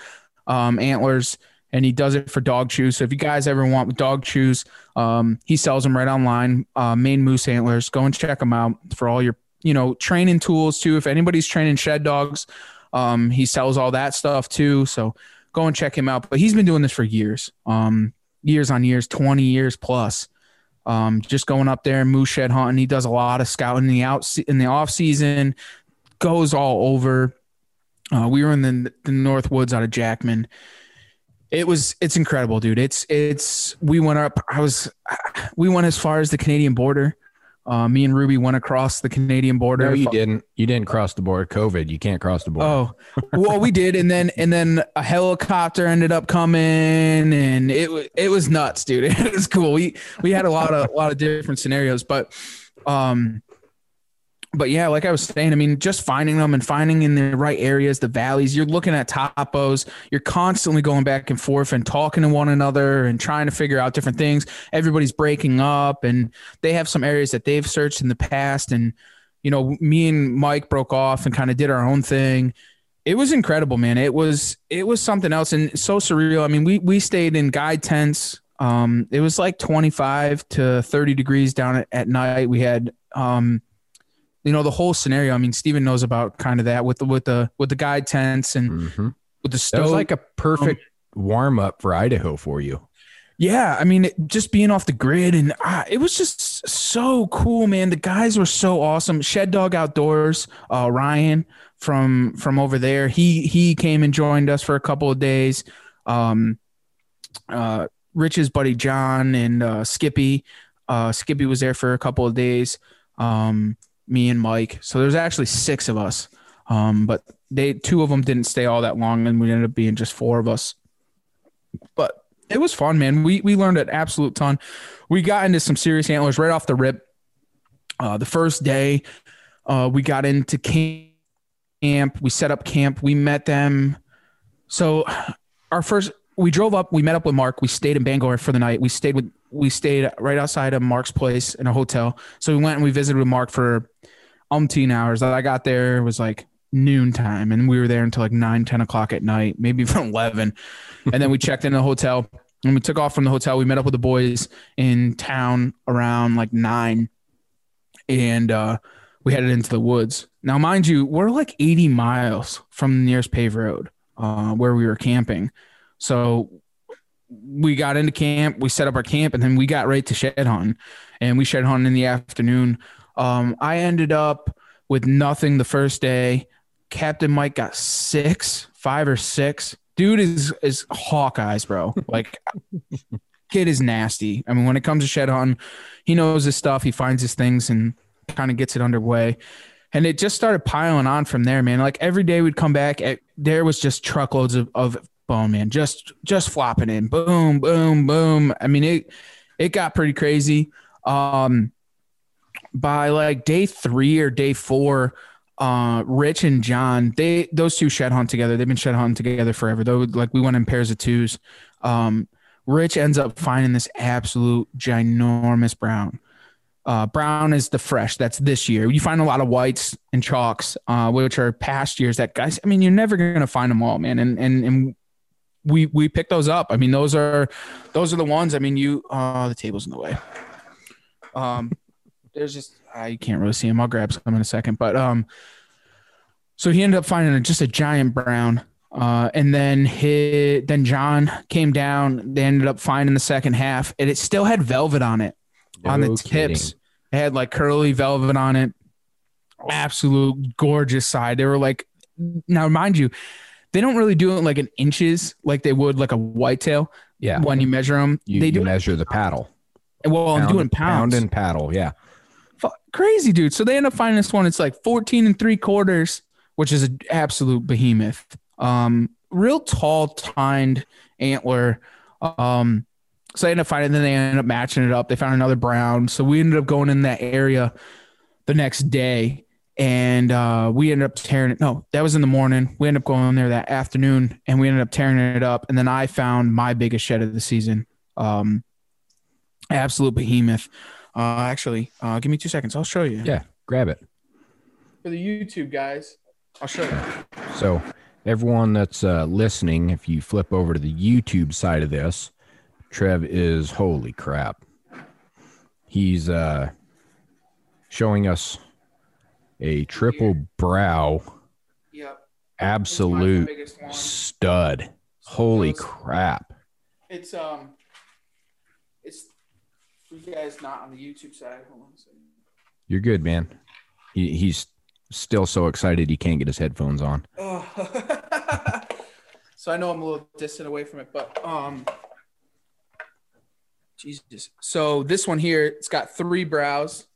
um, antlers, and he does it for dog chews. So if you guys ever want dog chews, um, he sells them right online. Uh, Maine Moose Antlers. Go and check them out for all your you know training tools too. If anybody's training shed dogs, um, he sells all that stuff too. So go and check him out. But he's been doing this for years, um, years on years, twenty years plus. Um, just going up there and moose shed hunting. He does a lot of scouting in the out in the off season. Goes all over. Uh, we were in the, the North Woods out of Jackman. It was it's incredible, dude. It's it's we went up. I was we went as far as the Canadian border. Uh, me and Ruby went across the Canadian border. No, you didn't. You didn't cross the border. COVID. You can't cross the border. Oh, well, we did, and then and then a helicopter ended up coming, and it it was nuts, dude. It was cool. We we had a lot of a lot of different scenarios, but um, but yeah, like I was saying, I mean, just finding them and finding in the right areas, the valleys. You're looking at topos. You're constantly going back and forth and talking to one another and trying to figure out different things. Everybody's breaking up, and they have some areas that they've searched in the past, and you know, me and Mike broke off and kind of did our own thing. It was incredible, man. It was it was something else and so surreal. I mean, we we stayed in guide tents. Um, it was like 25 to 30 degrees down at, at night. We had um, you know, the whole scenario. I mean, Steven knows about kind of that with the with the with the guide tents and Mhm. with the That stove. was like a perfect warm up for Idaho for you. Yeah, I mean, it, just being off the grid and ah, it was just so cool, man. The guys were so awesome. Shed Dog Outdoors, uh, Ryan from from over there. He he came and joined us for a couple of days. Um, uh, Rich's buddy John and uh, Skippy. Uh, Skippy was there for a couple of days. Um, me and Mike. So there's actually six of us. Um, but they two of them didn't stay all that long, and we ended up being just four of us. But it was fun, man. We we learned an absolute ton. We got into some serious antlers right off the rip. Uh, the first day, uh, we got into camp. We set up camp. We met them. So our first, we drove up. We met up with Mark. We stayed in Bangor for the night. We stayed with we stayed right outside of Mark's place in a hotel. So we went and we visited with Mark for umpteen hours. I got there it was like noon time, and we were there until like 9, 10 o'clock at night, maybe from eleven. and then we checked in the hotel. And we took off from the hotel. We met up with the boys in town around like nine, and uh, we headed into the woods. Now, mind you, we're like 80 miles from the nearest paved road uh, where we were camping. So we got into camp, we set up our camp, and then we got right to shed hunting. And we shed hunting in the afternoon. Um, I ended up with nothing the first day. Captain Mike got six, five or six. Dude is is Hawkeyes, bro. Like kid is nasty. I mean, when it comes to shed hunting, he knows his stuff. He finds his things and kind of gets it underway. And it just started piling on from there, man. Like every day we'd come back, at, there was just truckloads of, of bone, man, just just flopping in, boom, boom, boom. I mean, it it got pretty crazy. Um, by like day three or day four, uh, Rich and John, they those two shed hunt together. They've been shed hunting together forever. Though, like we went in pairs of twos. Um, Rich ends up finding this absolute ginormous brown. Uh, brown is the fresh. That's this year. You find a lot of whites and chalks, uh, which are past years. That guys, I mean, you're never gonna find them all, man. And and and we we pick those up. I mean, those are those are the ones. I mean, you. Uh, the table's in the way. Um, there's just I can't really see him. I'll grab some in a second, but um, so he ended up finding a, just a giant brown. Uh, and then hit, then John came down. They ended up finding the second half, and it still had velvet on it, on the No tips. It had like curly velvet on it. Absolute gorgeous side. They were like, now mind you, they don't really do it like in inches, like they would like a whitetail Yeah. when you measure them. You, they do it. measure the paddle. Well, I'm doing pounds. Pound and paddle. Yeah. Fu- crazy dude. So they end up finding this one. It's like 14 and three quarters, which is an absolute behemoth. Um, real tall tined antler. Um, so they end up finding, it, then they end up matching it up. They found another brown. So we ended up going in that area the next day and uh, we ended up tearing it. No, that was in the morning. We ended up going there that afternoon and we ended up tearing it up. And then I found my biggest shed of the season. Um, absolute behemoth. Uh, actually, uh, give me two seconds. I'll show you. Yeah. Grab it. For the YouTube guys, I'll show you. So, everyone that's uh, listening, if you flip over to the YouTube side of this, Trev is holy crap. He's uh, showing us a triple brow, Yep. absolute stud. Holy crap. It's um, it's you guys not on the YouTube side. Hold on a second. You're good, man. He, he's still so excited he can't get his headphones on. Oh. so I know I'm a little distant away from it, but um, Jesus. So this one here, it's got three brows,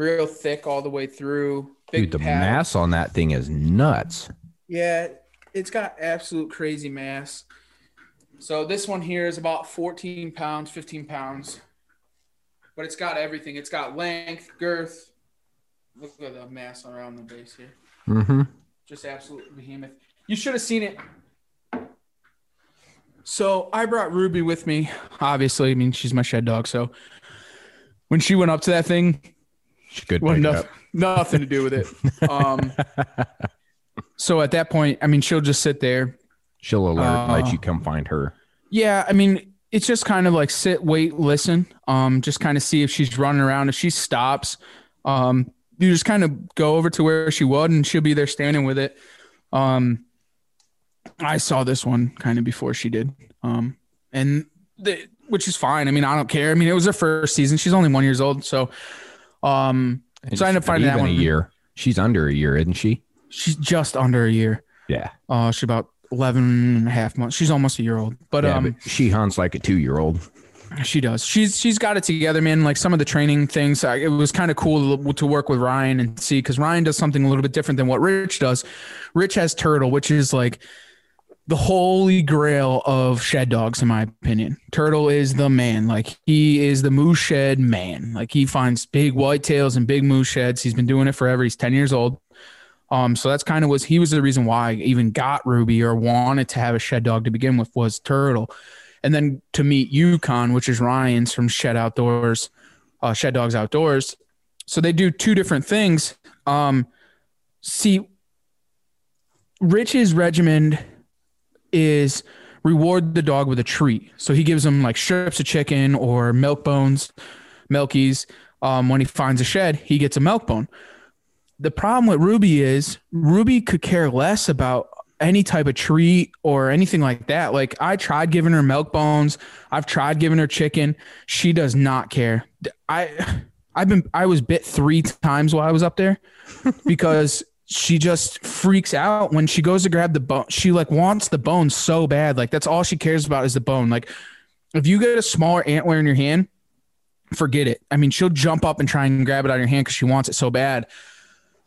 real thick all the way through. Big Dude, the mass on that thing is nuts. Yeah, it's got absolute crazy mass. So this one here is about 14 pounds, 15 pounds. But it's got everything. It's got length, girth. Look at the mass around the base here. Mm-hmm. Just absolute behemoth. You should have seen it. So I brought Ruby with me. Obviously, I mean she's my shed dog. So when she went up to that thing, She could well, it nothing, to do with it. Um, so at that point, I mean, she'll just sit there. She'll alert, Uh, let you come find her. Yeah, I mean, it's just kind of like sit, wait, listen. Um, just kind of see if she's running around. If she stops, um, you just kind of go over to where she was, and she'll be there standing with it. Um, I saw this one kind of before she did. Um, and the, which is fine. I mean, I don't care. I mean, it was her first season. She's only one years old, so um, so I ended up finding that one. a year. She's under a year, isn't she? She's just under a year. Yeah. Uh, she's about 11 and a half months. She's almost a year old, but yeah, um, but she hunts like a two year old. She does. She's she's got it together, man. Like some of the training things, I, it was kind of cool to, to work with Ryan and see because Ryan does something a little bit different than what Rich does. Rich has Turtle, which is like the holy grail of shed dogs, in my opinion. Turtle is the man. Like he is the moose shed man. Like he finds big whitetails and big moose sheds. He's been doing it forever. He's ten years old. Um, so that's kind of was he was the reason why I even got Ruby or wanted to have a shed dog to begin with was Turtle and then to meet Yukon, which is Ryan's from Shed Outdoors, uh, Shed Dogs Outdoors. So they do two different things. Um, see, Rich's regimen is reward the dog with a treat. So he gives him like strips of chicken or milk bones, milkies. Um, when he finds a shed, he gets a milk bone. The problem with Ruby is Ruby could care less about any type of treat or anything like that. Like I tried giving her milk bones, I've tried giving her chicken. She does not care. I I've been I was bit 3 times while I was up there because she just freaks out when she goes to grab the bone. She like wants the bone so bad. Like that's all she cares about is the bone. Like if you get a smaller antler in your hand, forget it. I mean, she'll jump up and try and grab it out of your hand because she wants it so bad.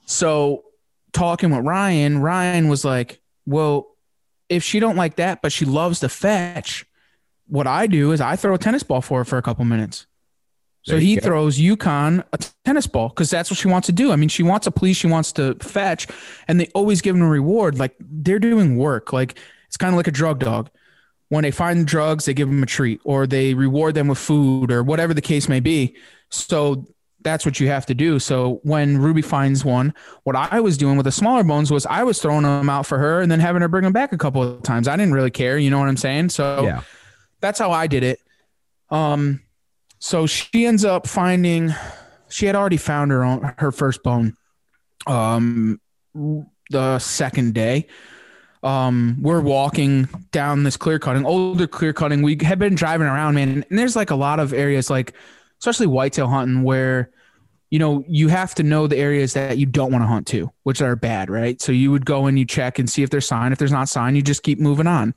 So talking with Ryan, Ryan was like, well, if she don't like that, but she loves to fetch, what I do is I throw a tennis ball for her for a couple minutes. So he go. throws Yukon a tennis ball because that's what she wants to do. I mean, she wants to please, she wants to fetch, and they always give him a reward. Like they're doing work. Like it's kind of like a drug dog. When they find drugs, they give them a treat or they reward them with food or whatever the case may be. So that's what you have to do. So when Ruby finds one, what I was doing with the smaller bones was I was throwing them out for her and then having her bring them back a couple of times. I didn't really care. You know what I'm saying? So yeah. that's how I did it. Um, so she ends up finding, she had already found her own, her first bone, um, the second day. Um, we're walking down this clear cutting, older clear cutting. We had been driving around, man, and there's like a lot of areas like especially whitetail hunting where you know you have to know the areas that you don't want to hunt to which are bad right so you would go and you check and see if there's sign if there's not sign you just keep moving on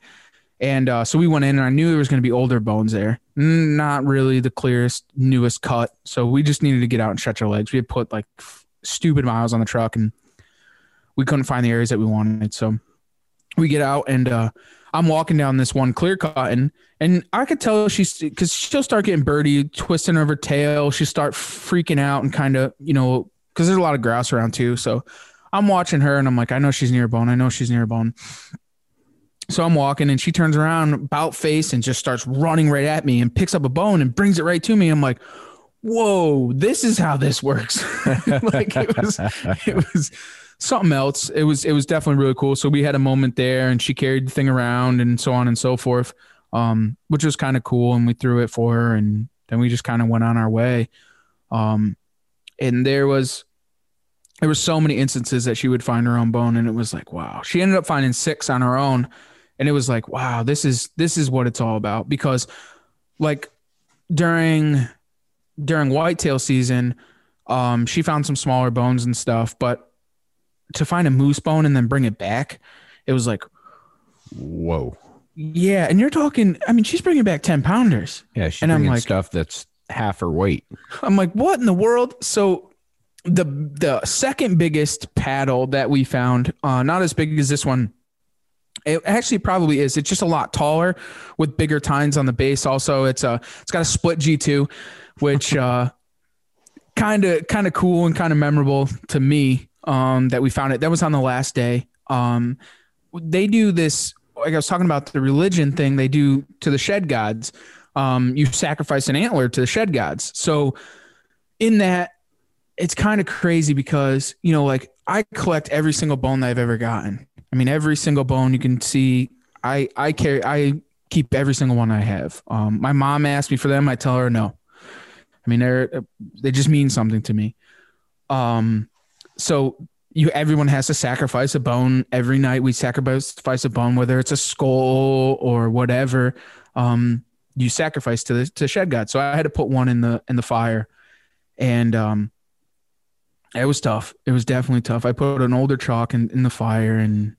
and uh, so we went in and i knew there was going to be older bones there not really the clearest newest cut so we just needed to get out and stretch our legs we had put like stupid miles on the truck and we couldn't find the areas that we wanted so we get out and uh, I'm walking down this one clear cut, and and I could tell she's because she'll start getting birdie, twisting her tail. She start freaking out and kind of, you know, because there's a lot of grouse around too. So I'm watching her, and I'm like, I know she's near a bone. I know she's near a bone. So I'm walking, and she turns around, about face, and just starts running right at me, and picks up a bone and brings it right to me. I'm like, whoa, this is how this works. like it was, it was something else. It was it was definitely really cool. So we had a moment there, and she carried the thing around, and so on and so forth, um, which was kind of cool. And we threw it for her, and then we just kind of went on our way. Um, and there was there were so many instances that she would find her own bone, and it was like, wow. She ended up finding six on her own, and it was like, wow, this is this is what it's all about. Because, like, during during whitetail season, um, she found some smaller bones and stuff, but to find a moose bone and then bring it back, it was like, whoa. Yeah, and you're talking. I mean, she's bringing back ten pounders. Yeah, she's and bringing I'm like, stuff that's half her weight. I'm like, what in the world? So the the second biggest paddle that we found, uh, not as big as this one. It actually probably is. It's just a lot taller with bigger tines on the base. Also, it's a it's got a split G two, which uh, kind of kind of cool and kind of memorable to me um, that we found it. That was on the last day. Um, they do this, like I was talking about the religion thing they do to the shed gods. Um, you sacrifice an antler to the shed gods. So in that, it's kind of crazy because, you know, like I collect every single bone that I've ever gotten. I mean, every single bone you can see, I, I carry, I keep every single one I have. Um, my mom asked me for them. I tell her no. I mean, they're, they just mean something to me. Um, so you everyone has to sacrifice a bone every night. We sacrifice a bone, whether it's a skull or whatever. Um, you sacrifice to the to shed god. So I had to put one in the in the fire, and um, it was tough. It was definitely tough. I put an older chalk in, in the fire, and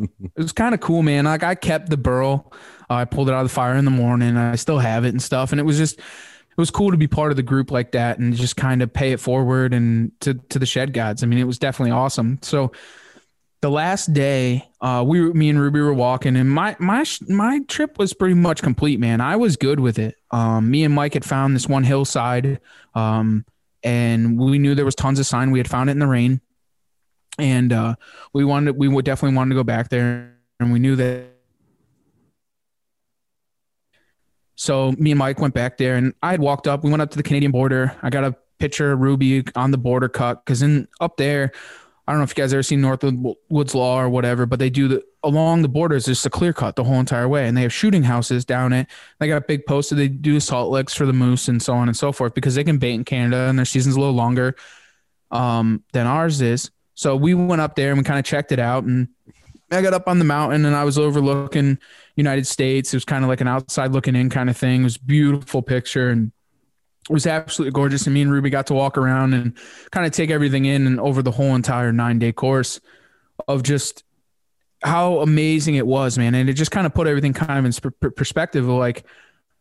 it was kind of cool, man. Like I kept the burl. Uh, I pulled it out of the fire in the morning. I still have it and stuff, and it was just it was cool to be part of the group like that and just kind of pay it forward and to to the shed gods. I mean, it was definitely awesome. So the last day, uh, we me and Ruby were walking, and my my my trip was pretty much complete, man. I was good with it. Um, me and Mike had found this one hillside, um, and we knew there was tons of sign. We had found it in the rain, and uh, we wanted we would definitely wanted to go back there, and we knew that So me and Mike went back there, and I had walked up. We went up to the Canadian border. I got a picture of Ruby on the border cut because in up there, I don't know if you guys ever seen North Woods Law or whatever, but they do the along the borders. There's a clear cut the whole entire way, and they have shooting houses down it. They got a big posts. They do salt licks for the moose and so on and so forth because they can bait in Canada and their season's a little longer um, than ours is. So we went up there and we kind of checked it out. And I got up on the mountain and I was overlooking United States. It was kind of like an outside looking in kind of thing. It was beautiful picture and it was absolutely gorgeous. And me and Ruby got to walk around and kind of take everything in and over the whole entire nine day course of just how amazing it was, man. And it just kind of put everything kind of in perspective of like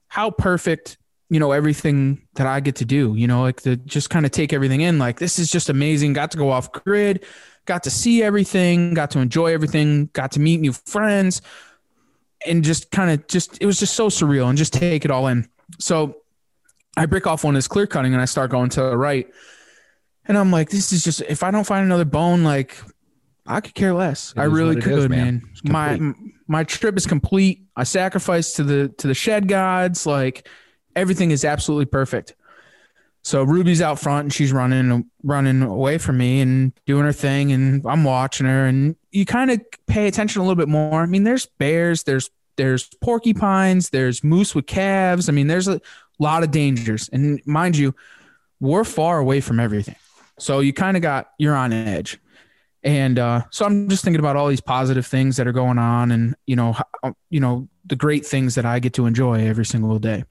how perfect, you know, everything that I get to do, you know, like to just kind of take everything in. Like, this is just amazing. Got to go off grid, got to see everything, got to enjoy everything, got to meet new friends, and just kind of just, it was just so surreal and just take it all in. So I break off one of this clear cutting and I start going to the right. And I'm like, this is just, if I don't find another bone, like, I could care less. It I really could, is, man. man. My my trip is complete. I sacrificed to the to the shed gods. Like everything is absolutely perfect. So Ruby's out front and she's running running away from me and doing her thing and I'm watching her and you kind of pay attention a little bit more. I mean, there's bears, there's there's porcupines, there's moose with calves. I mean, there's a lot of dangers. And mind you, we're far away from everything. So you kind of got you're on edge. And uh, so I'm just thinking about all these positive things that are going on, and you know, how, you know, the great things that I get to enjoy every single day.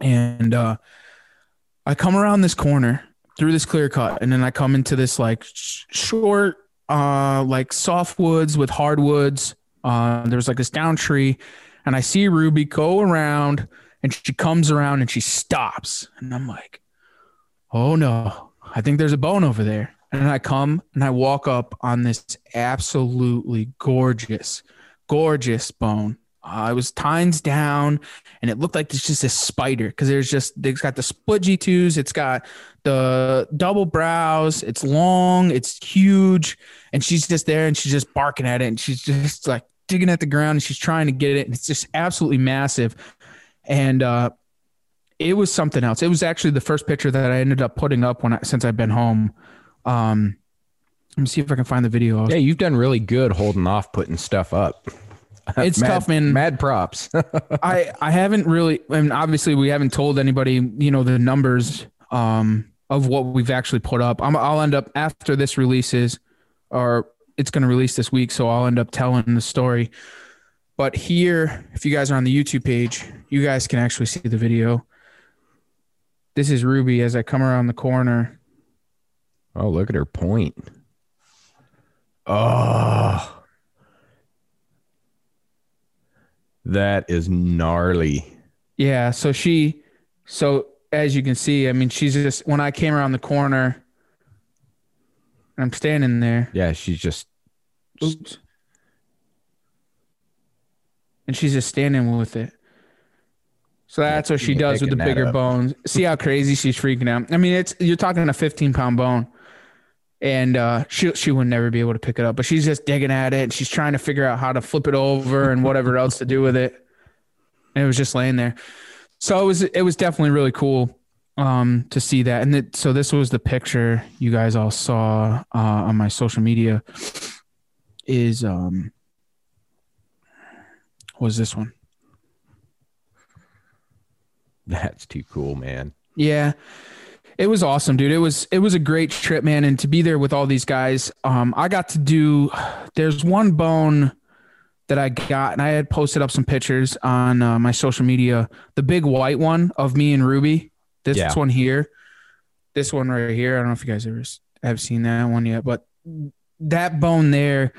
And uh, I come around this corner through this clear cut, and then I come into this like short, uh, like soft woods with hardwoods. Uh, there's like this down tree, and I see Ruby go around, and she comes around and she stops, and I'm like, oh no, I think there's a bone over there and I come and I walk up on this absolutely gorgeous, gorgeous bone. Uh, it was tines down, and it looked like it's just a spider because there's just it's got the split G2s, it's got the double brows, it's long, it's huge, and she's just there and she's just barking at it, and she's just like digging at the ground and she's trying to get it, and it's just absolutely massive. And uh, it was something else. It was actually the first picture that I ended up putting up when I, since I've been home. Um, let me see if I can find the video. Yeah, you've done really good holding off putting stuff up. It's mad, tough, man. Mad props. I I haven't really, and obviously we haven't told anybody, you know, the numbers um of what we've actually put up. I'm, I'll end up after this releases, or it's going to release this week, so I'll end up telling the story. But here, if you guys are on the YouTube page, you guys can actually see the video. This is Ruby as I come around the corner Oh, look at her point. Oh, that is gnarly. Yeah. So she, so as you can see, I mean, she's just, when I came around the corner, I'm standing there. Yeah. She's just, oops. And she's just standing with it. So that's what she does with the bigger bones. See how crazy she's freaking out. I mean, it's you're talking a 15 pound bone and uh, she she would never be able to pick it up. But she's just digging at it. And she's trying to figure out how to flip it over and whatever else to do with it. And it was just laying there. So it was it was definitely really cool um, to see that. And so this was the picture you guys all saw uh, on my social media. Is um was this one? That's too cool, man. Yeah. It was awesome, dude. It was it was a great trip, man, and to be there with all these guys. Um, I got to do. There's one bone that I got, and I had posted up some pictures on uh, my social media. The big white one of me and Ruby. This yeah. one here. This one right here. I don't know if you guys ever have seen that one yet, but that bone there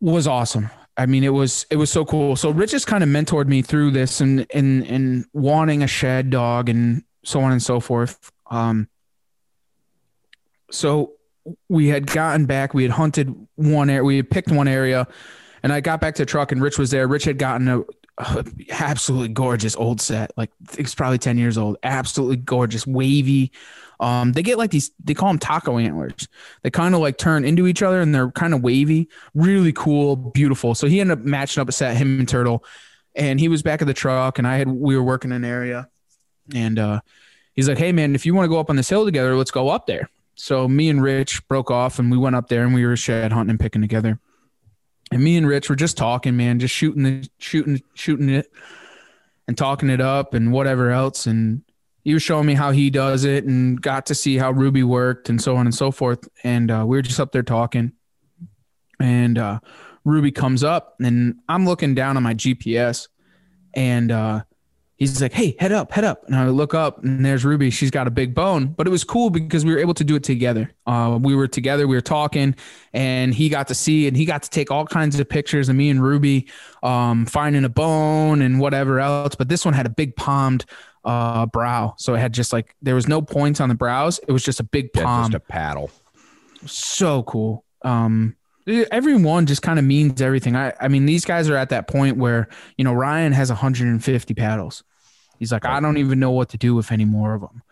was awesome. I mean, it was it was so cool. So Rich just kind of mentored me through this and and and wanting a shed dog and so on and so forth. Um, so we had gotten back, we had hunted one area, we had picked one area, and I got back to the truck, and Rich was there. Rich had gotten a, a absolutely gorgeous old set, like it's probably ten years old, absolutely gorgeous, wavy. Um, they get like these, they call them taco antlers. They kind of like turn into each other, and they're kind of wavy, really cool, beautiful. So he ended up matching up a set, him and Turtle, and he was back at the truck, and I had we were working an area and uh, he's like, "Hey man, if you want to go up on this hill together, let's go up there." so me and Rich broke off and we went up there and we were shed hunting and picking together. And me and Rich were just talking, man, just shooting the shooting shooting it and talking it up and whatever else. And he was showing me how he does it and got to see how Ruby worked and so on and so forth. And uh, we were just up there talking. And uh, Ruby comes up and I'm looking down on my GPS and uh, he's like, "Hey, head up, head up." And I look up, and there's Ruby. She's got a big bone, but it was cool because we were able to do it together. Uh, we were together, we were talking, and he got to see, and he got to take all kinds of pictures of me and Ruby um, finding a bone and whatever else. But this one had a big palmed uh, brow, so it had just like there was no points on the brows. It was just a big Yeah, palm. just a paddle. so cool. Um, everyone just kind of means everything. I, I mean, these guys are at that point where you know Ryan has 150 paddles. He's like, I don't even know what to do with any more of them.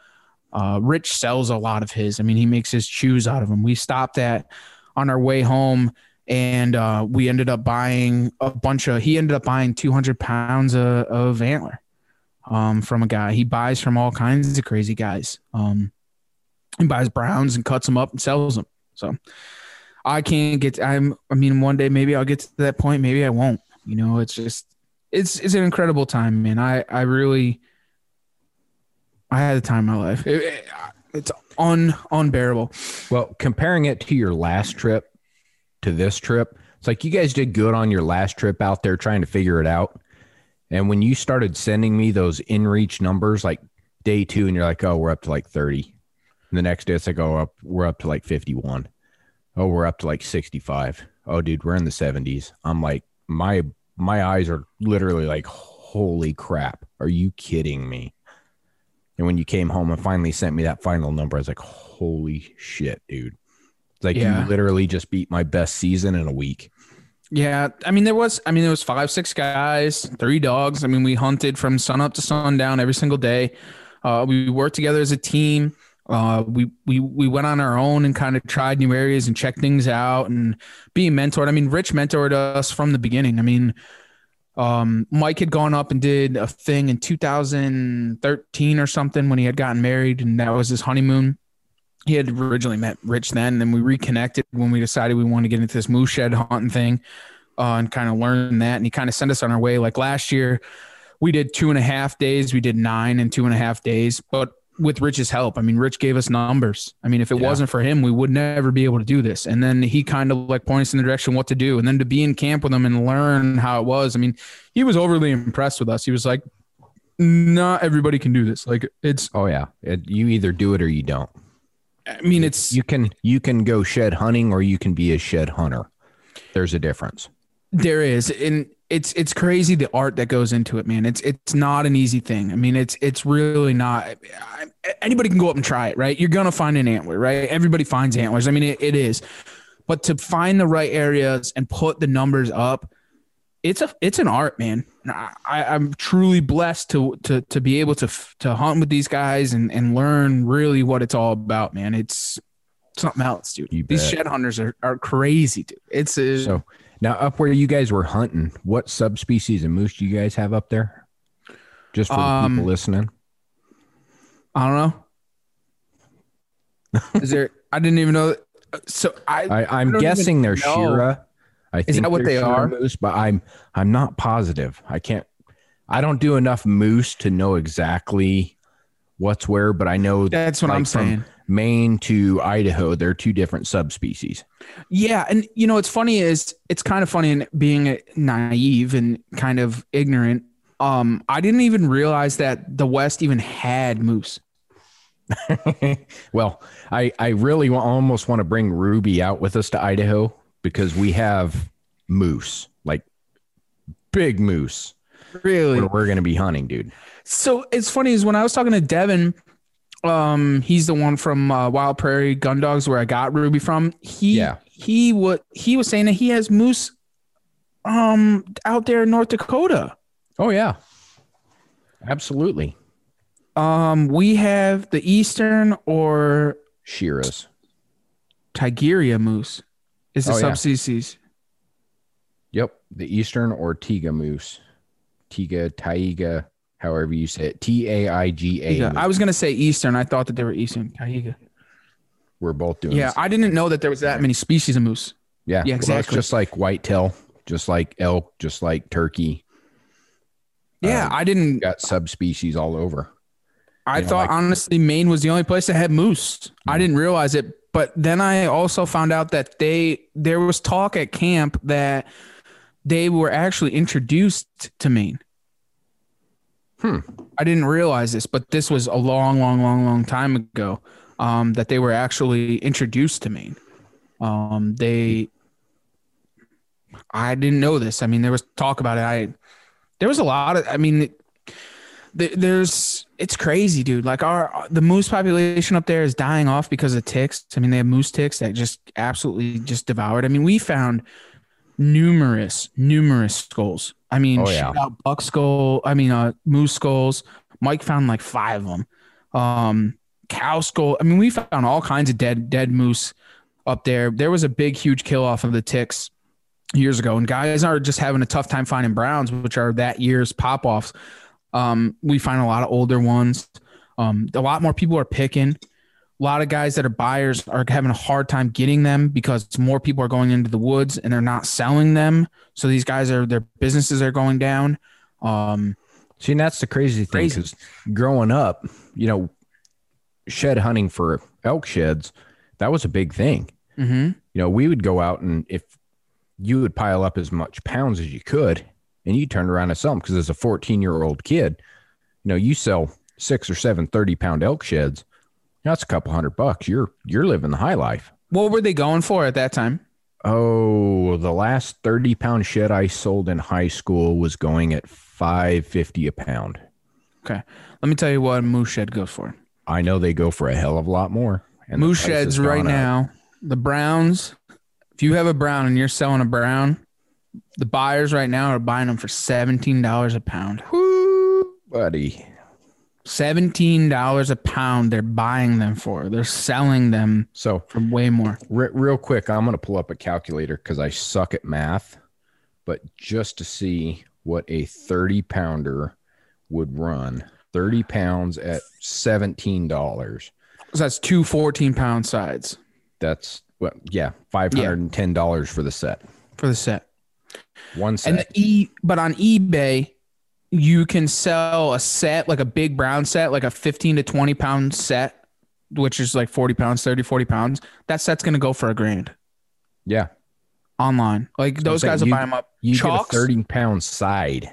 Uh, Rich sells a lot of his. I mean, he makes his shoes out of them. We stopped at on our way home, and uh, we ended up buying a bunch of. He ended up buying 200 pounds of, of antler um, from a guy. He buys from all kinds of crazy guys. Um, he buys browns and cuts them up and sells them. So I can't get. I'm. I mean, one day maybe I'll get to that point. Maybe I won't. You know, it's just. It's it's an incredible time, man. I I really. I had the time of my life. It- it- it's un unbearable. Well, comparing it to your last trip to this trip, it's like you guys did good on your last trip out there trying to figure it out. And when you started sending me those inReach numbers, like day two, and you're like, oh, we're up to like 30. And the next day, it's like, oh, up, we're up to like 51. Oh, we're up to like 65. Oh, dude, we're in the 70s. I'm like, my my eyes are literally like, holy crap. Are you kidding me? And when you came home and finally sent me that final number, I was like, holy shit, dude. It's like Yeah. you literally just beat my best season in a week. Yeah, I mean there was I mean there was five six guys, three dogs. I mean we hunted from sun up to sundown every single day. Uh, we worked together as a team. Uh, we we we went on our own and kind of tried new areas and checked things out and being mentored. I mean Rich mentored us from the beginning. I mean um, Mike had gone up and did a thing in 2013 or something when he had gotten married and that was his honeymoon. He had originally met Rich then, and then we reconnected when we decided we wanted to get into this moose shed hunting thing uh, and kind of learn that. And he kind of sent us on our way. Like last year, we did two and a half days. We did nine and two and a half days, but with Rich's help. I mean, Rich gave us numbers. I mean, if it Yeah. wasn't for him, we would never be able to do this. And then he kind of like points in the direction what to do. And then to be in camp with him and learn how it was. I mean, he was overly impressed with us. He was like, not everybody can do this. Like it's, Oh yeah, it, you either do it or you don't. I mean, it's, You can you can go shed hunting or you can be a shed hunter. There's a difference. There is, and it's it's crazy the art that goes into it, man. It's it's not an easy thing. I mean, it's it's really not. Anybody can go up and try it, right? You're gonna find an antler, right? Everybody finds antlers. I mean, it, it is, but to find the right areas and put the numbers up, it's a it's an art, man. I, I'm truly blessed to to to be able to to hunt with these guys and and learn really what it's all about, man. It's something else, dude. You These bet. shed hunters are, are crazy, dude. It's a, So now up where you guys were hunting, what subspecies of moose do you guys have up there? Just for the Um, people listening. I don't know. Is there? I didn't even know. That, So I, I, I'm don't guessing they're know. Shira. I think that what they are? Moose, but I'm I'm not positive. I can't. I don't do enough moose to know exactly what's where, but I know that's what like, I'm from saying. Maine to Idaho, they're two different subspecies. Yeah, and you know what's funny is it's kind of funny and being naive and kind of ignorant. Um, I didn't even realize that the West even had moose. well, I I really almost want to bring Ruby out with us to Idaho because we have moose, like big moose. Really? We're going to be hunting, dude. So it's funny is when I was talking to Devin, um, he's the one from uh, Wild Prairie Gun Dogs where I got Ruby from. He Yeah. he what he was saying that he has moose um out there in North Dakota. Oh yeah, absolutely. Um, we have the eastern or Shiras. Tigeria moose is the Oh, yeah. subspecies. Yep, the eastern or Tiga moose, Tiga, Taiga, however you say it, T A I G A. I was gonna say eastern. I thought that they were eastern. Taiga. We're both doing. Yeah. I didn't know that there was that many species of moose. yeah, yeah, Well, it's exactly. just like whitetail, just like elk, just like turkey. Yeah, Um, I didn't. Got subspecies all over. I you know, thought like- honestly Maine was the only place that had moose. I didn't realize it, but then I also found out that they there was talk at camp that they were actually introduced to Maine. Hmm. I didn't realize this, but this was a long, long, long, long time ago. Um, that they were actually introduced to Maine. Um, they, I didn't know this. I mean, there was talk about it. I, there was a lot of. I mean, th- there's it's crazy, dude. Like our the moose population up there is dying off because of ticks. I mean, they have moose ticks that just absolutely just devoured. I mean, we found numerous, numerous skulls. I mean, Oh, yeah. shout out buck skull. I mean, uh, moose skulls. Mike found like five of them. Um, cow skull. I mean, we found all kinds of dead, dead moose up there. There was a big, huge kill off of the ticks years ago, and guys are just having a tough time finding browns, which are that year's pop offs. Um, we find a lot of older ones. Um, a lot more people are picking. A lot of guys that are buyers are having a hard time getting them because more people are going into the woods and they're not selling them. So these guys are their businesses are going down. Um, See, and that's the crazy thing because growing up, you know, shed hunting for elk sheds, that was a big thing. mhm. You know, we would go out and if you would pile up as much pounds as you could and you turned around and sell them because as a 14 year old kid, you know, you sell six or seven 30 pound elk sheds. That's a couple hundred bucks. You're you're living the high life. What were they going for at that time? Oh, the last 30 pound shed I sold in high school was going at 550 a pound. Okay. Let me tell you what a moose shed goes for. I know they go for a hell of a lot more. And moose sheds right up. now, the browns, if you have a brown and you're selling a brown, the buyers right now are buying them for $17 a pound. Whoo, buddy. $17 a pound they're buying them for. They're selling them So, for way more. re- real quick, I'm going to pull up a calculator because I suck at math, but just to see what a 30 pounder would run 30 pounds at $17. So that's two 14 pound sides That's what, yeah, $510 for the set. for the set. One set. And the e but on eBay, you can sell a set, like a big brown set, like a 15 to 20 pound set, which is like 40 pounds, 30, 40 pounds. That set's gonna go for a grand yeah. online. Like those guys will you- buy them up. You Chalks? get a 30 pound side.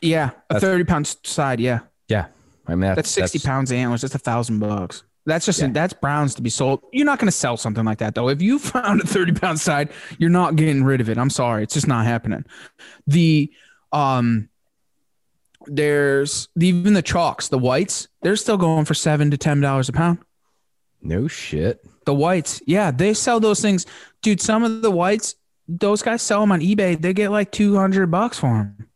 Yeah, a 30 pound side. Yeah, Yeah. I mean, that's, that's 60 pounds of antlers. That's a thousand bucks. That's just Yeah. that's browns to be sold. You're not going to sell something like that though. If you found a 30 pound side, you're not getting rid of it. I'm sorry, it's just not happening. The um, there's even the chalks, the whites, they're still going for seven to ten dollars a pound. No shit. The whites, yeah, they sell those things, dude. Some of the whites, those guys sell them on eBay. They get like 200 bucks for them.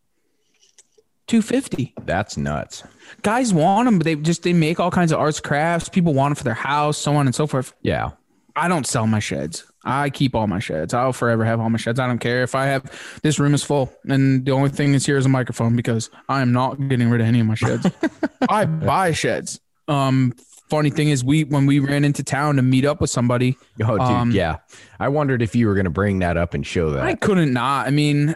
250 That's nuts. guys want them but they just they make all kinds of arts crafts people want them for their house so on and so forth Yeah. I don't sell my sheds i keep all my sheds i'll forever have all my sheds i don't care if i have this room is full and the only thing that's here is a microphone because i am not getting rid of any of my sheds i buy sheds um funny thing is we when we ran into town to meet up with somebody Oh, dude. Um, yeah. I wondered if you were going to bring that up and show that. i couldn't not i mean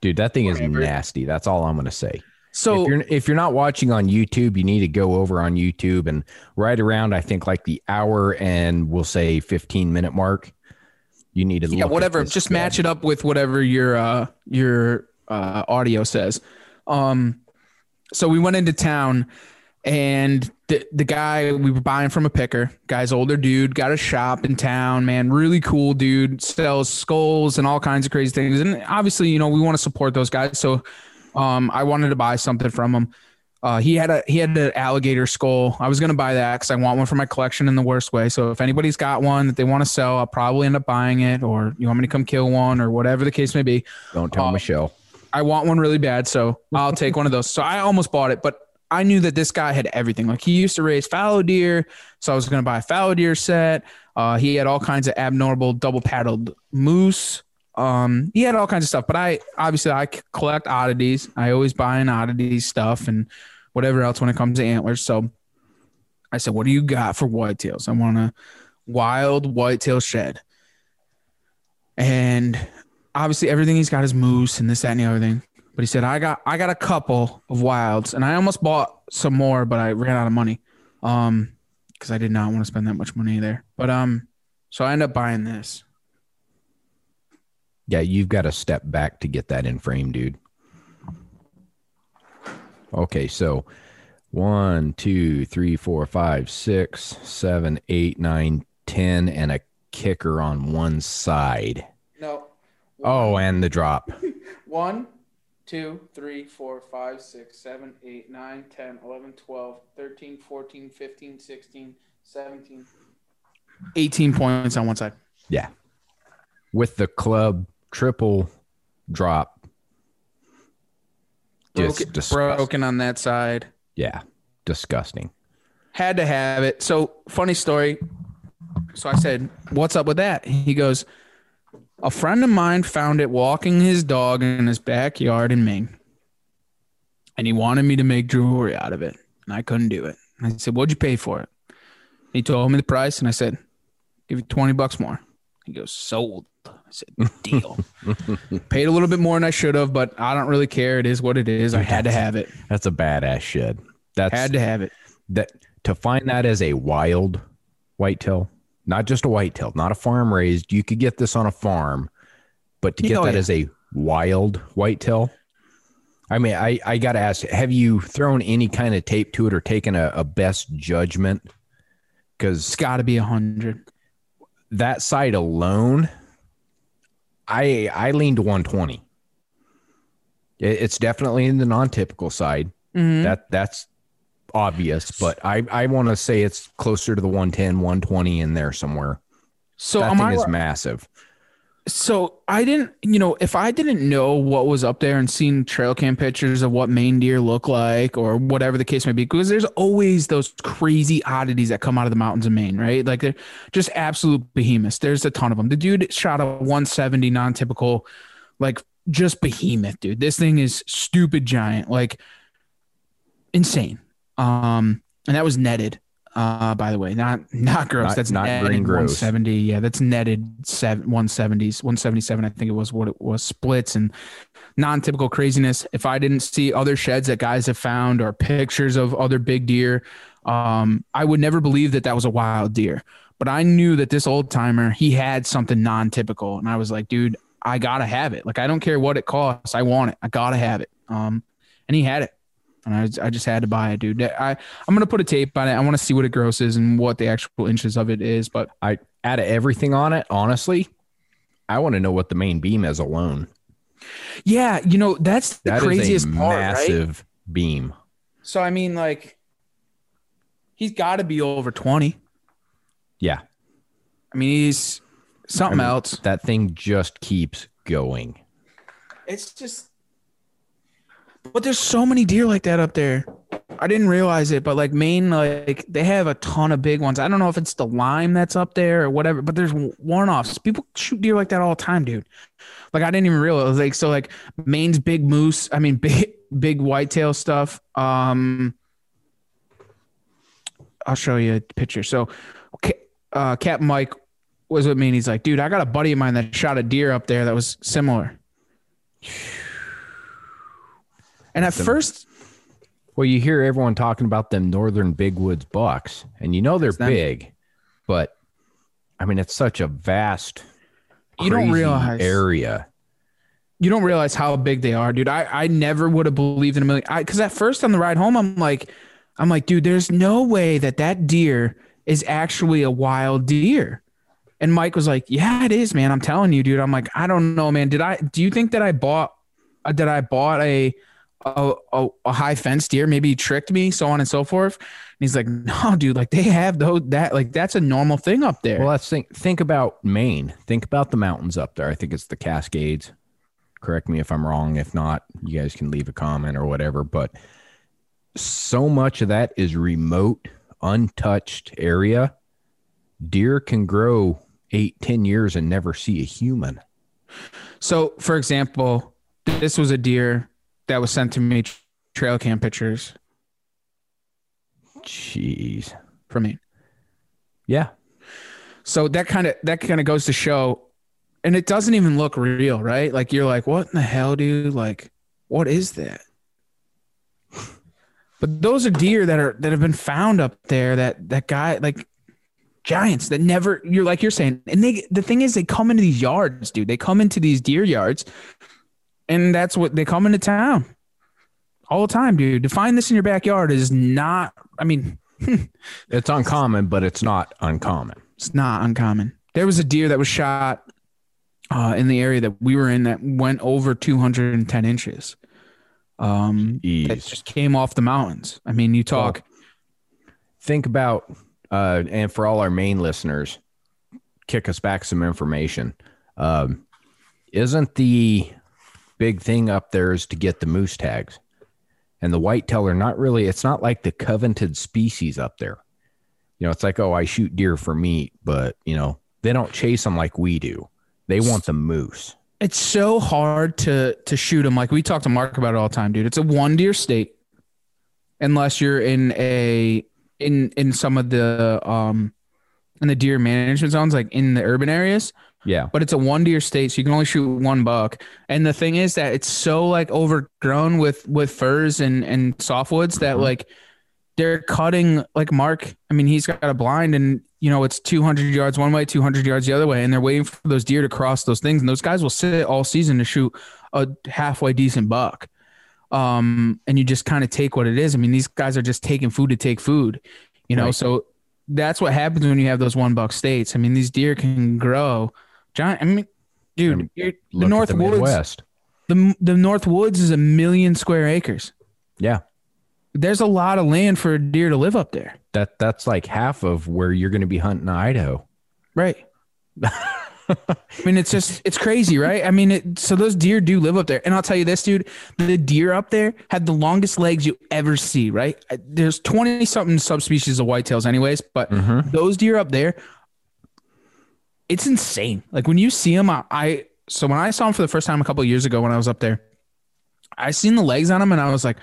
Dude, that thing is nasty. That's all I'm going to say. So if you're if you're not watching on YouTube, you need to go over on YouTube and right around I think like the hour and we'll say 15 minute mark. You need to yeah look whatever. just match it up with whatever your uh your uh audio says. Um so we went into town and the the guy we were buying from a picker. Guy's older dude got a shop in town man. Really cool dude. Sells skulls and all kinds of crazy things. And obviously you know we want to support those guys. So um i wanted to buy something from him uh, he had a he had an alligator skull. I was gonna buy that because I want one for my collection in the worst way. So if anybody's got one that they want to sell, I'll probably end up buying it, or you want me to come kill one, or whatever the case may be. Don't tell uh, Michelle. I want one really bad, so I'll take one of those. So I almost bought it, but I knew that this guy had everything. Like he used to raise fallow deer, so I was going to buy a fallow deer set. Uh, he had all kinds of abnormal double paddled moose. Um, he had all kinds of stuff, but I obviously I collect oddities. I always buy an oddities stuff and whatever else when it comes to antlers. So I said, "What do you got for whitetails? I want a wild whitetail shed." And obviously, everything he's got is moose and this, that, and the other thing. But he said, "I got, I got a couple of wilds, and I almost bought some more, but I ran out of money, um, because I did not want to spend that much money there. But um, so I end up buying this. Yeah, you've got to step back to get that in frame, dude. Okay, so one, two, three, four, five, six, seven, eight, nine, ten, and a kicker on one side. No. Oh, and the drop. One, two, three, four, five, six, seven, eight, nine, 10, 11, 12, 13, 14, 15, 16, 17. 18 points on one side. Yeah. With the club triple drop. Just Broken, broken on that side. Yeah. Disgusting. Had to have it. So, funny story. So I said, What's up with that? He goes, A friend of mine found it walking his dog in his backyard in Maine. And he wanted me to make jewelry out of it. And I couldn't do it. I said, What'd you pay for it? He told me the price. And I said, Give you 20 bucks more. He goes, Sold. I said, Deal. Paid a little bit more than I should have, but I don't really care. It is what it is. I had to have it. That's a badass shed. That's Had to have it. that to find that as a wild whitetail, not just a whitetail, not a farm raised. You could get this on a farm, but to get Oh, that yeah. as a wild whitetail, I mean, I I got to ask, have you thrown any kind of tape to it or taken a, a best judgment? Because it's got to be a 100. that side alone, I I lean to 120. It- It's definitely in the non-typical side. Mhm. That that's obvious, but I I want to say it's closer to the 110, 120 in there somewhere. So that am thing I, is massive. So I didn't, you know, if I didn't know what was up there and seen trail cam pictures of what Maine deer look like or whatever the case may be, because there's always those crazy oddities that come out of the mountains of Maine, right? Like they're just absolute behemoths. There's a ton of them. The dude shot a 170 non-typical, like just behemoth, dude. This thing is stupid giant, like insane. Um, and that was netted. Uh, by the way, not not gross. Not- that's not netted green gross. 170. Yeah, that's netted seven, 170s, 177. I think it was what it was splits and non-typical craziness. If I didn't see other sheds that guys have found or pictures of other big deer, um, I would never believe that that was a wild deer. But I knew that this old timer he had something non-typical, and I was like, dude, I gotta have it. Like I don't care what it costs, I want it. I gotta have it. Um, and he had it. And I, I just had to buy it, dude. I, I'm gonna put a tape on it. I want to see what it grosses and what the actual inches of it is. But I out of everything on it, honestly, I want to know what the main beam is alone. yeah, you know that's the That craziest part, right? massive beam. So I mean, like, he's got to be over 20. Yeah, I mean, he's something I mean- else. that thing just keeps going. It's just, but there's so many deer like that up there. I didn't realize it, but like Maine, like they have a ton of big ones. I don't know if it's the lime that's up there or whatever, but there's one offs. People shoot deer like that all the time, dude. Like I didn't even realize. Like so, like Maine's big moose. I mean, big big whitetail stuff. Um, I'll show you a picture. So, uh, Captain Mike was with me, and he's like, "Dude, I got a buddy of mine that shot a deer up there that was similar." And at first, Well, you hear everyone talking about them northern big woods bucks, and you know they're them. big, but I mean it's such a vast, You don't realize- area. you don't realize how big they are, dude. I, I never would have believed in a million. I because at first on the ride home, I'm like, I'm like, dude, there's no way that that deer is actually a wild deer. And Mike was like, yeah, it is, man. I'm telling you, dude. I'm like, I don't know, man. Did I? Do you think that I bought? Uh, that I bought a a, a a high fence deer? Maybe he tricked me, so on and so forth. And he's like, no, dude. Like they have those that like that's a normal thing up there. Well, let's think. Think about Maine. Think about the mountains up there. I think it's the Cascades. Correct me if I'm wrong. If not, you guys can leave a comment or whatever. But so much of that is remote, untouched area. Deer can grow eight, ten years and never see a human. So, for example, this was a deer that was sent to me trail cam pictures. Jeez. for me. Yeah. So that kind of that kind of goes to show, and it doesn't even look real, right? Like you're like, what in the hell, dude? Like, what is that? But those are deer that are that have been found up there. That that guy like giants that never you're like you're saying, and they the thing is they come into these yards, dude. They come into these deer yards, and that's what they come into town all the time, dude. To find this in your backyard is not. I mean, It's uncommon, but it's not uncommon. It's not uncommon. There was a deer that was shot uh, in the area that we were in that went over 210 inches. Um, that just came off the mountains. I mean, you talk. Think about, uh, and for all our Maine listeners, kick us back some information. Um, isn't the big thing up there is to get the moose tags? And the whitetail are not really, it's not like the coveted species up there. You know, it's like, oh, I shoot deer for meat, but, you know, they don't chase them like we do. They want the moose. it's so hard to to shoot them. Like we talk to Mark about it all the time, dude. It's a one deer state, unless you're in a in in some of the um in the deer management zones, like in the urban areas. Yeah. but it's a one deer state, so you can only shoot one buck. And the thing is that it's so like overgrown with with firs and and softwoods that Mhm. like they're cutting like Mark. I mean, he's got a blind, and you know it's 200 yards one way, 200 yards the other way, and they're waiting for those deer to cross those things. And those guys will sit all season to shoot a halfway decent buck. Um, and you just kind of take what it is. I mean, these guys are just taking food to take food, you know. Right. So that's what happens when you have those one buck states. I mean, these deer can grow giant. I mean, dude, the North the Woods, Midwest. the the North Woods is a million square acres. Yeah. There's a lot of land for a deer to live up there. That that's like half of where you're going to be hunting in Idaho. Right. I mean, it's just it's crazy, right? I mean, it, so those deer do live up there, and I'll tell you this, dude: the deer up there had the longest legs you ever see. Right? There's twenty something subspecies of whitetails, anyways, but Mm-hmm. those deer up there, it's insane. Like when you see him, I, I so when I saw him for the first time a couple of years ago when I was up there, I seen the legs on him and I was like,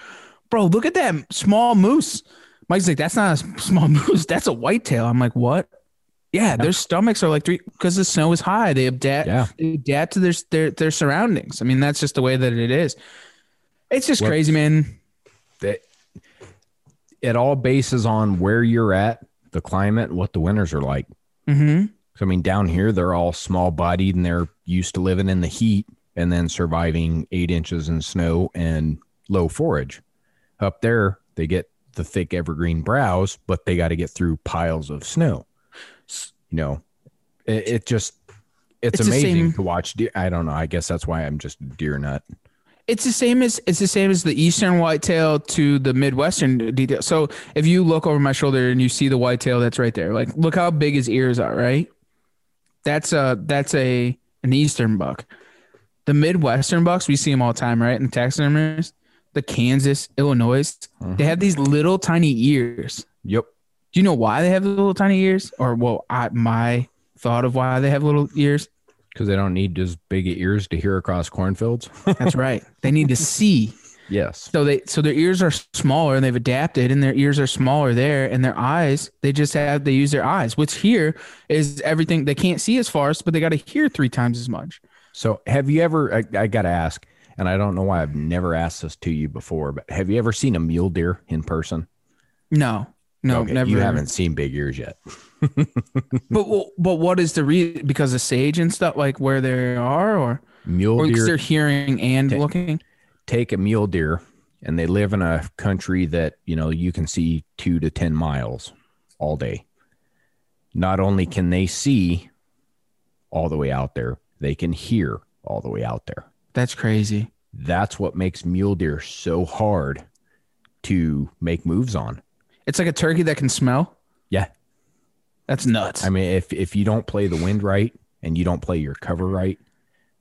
"Bro, look at that small moose." Mike's like, "That's not a small moose. That's a whitetail." I'm like, "What?" Yeah, their stomachs are like three because the snow is high. They adapt. Yeah. They adapt to their their their surroundings. I mean, that's just the way that it is. It's just What- crazy, man. That it all bases on where you're at, the climate, what the winters are like. Mm-hmm. So, I mean, down here they're all small bodied and they're used to living in the heat and then surviving eight inches in snow and low forage. Up there, they get the thick evergreen browse, but they got to get through piles of snow. You know, it, it just it's, It's amazing to watch. Deer. I don't know. I guess that's why I'm just a deer nut. It's the same as it's the same as the eastern whitetail to the midwestern detail. So if you look over my shoulder and you see the whitetail that's right there, like look how big his ears are, right? That's a that's a an eastern buck. The midwestern bucks we see them all the time, right? In the taxidermists, the Kansas, Illinois, they mm-hmm. have these little tiny ears. Yep. Do you know why they have the little tiny ears? Or well, I, my thought of why they have little ears. Because they don't need just big ears to hear across cornfields. That's right. They need to see. Yes. So they so their ears are smaller and they've adapted and their ears are smaller there and their eyes they just have they use their eyes which here is everything they can't see as far as but they got to hear three times as much. So, have you ever? I, I got to ask, and I don't know why I've never asked this to you before, but have you ever seen a mule deer in person? No, no, Okay, never. You haven't seen big ears yet. But but what is the reason? Because of sage and stuff like where they are, or Mule or deer they're hearing and Ta- looking. Take a mule deer, and they live in a country that you know you can see two to ten miles all day. Not only can they see all the way out there, they can hear all the way out there. That's crazy. That's what makes mule deer so hard to make moves on. It's like a turkey that can smell. Yeah, That's nuts. I mean, if if you don't play the wind right and you don't play your cover right,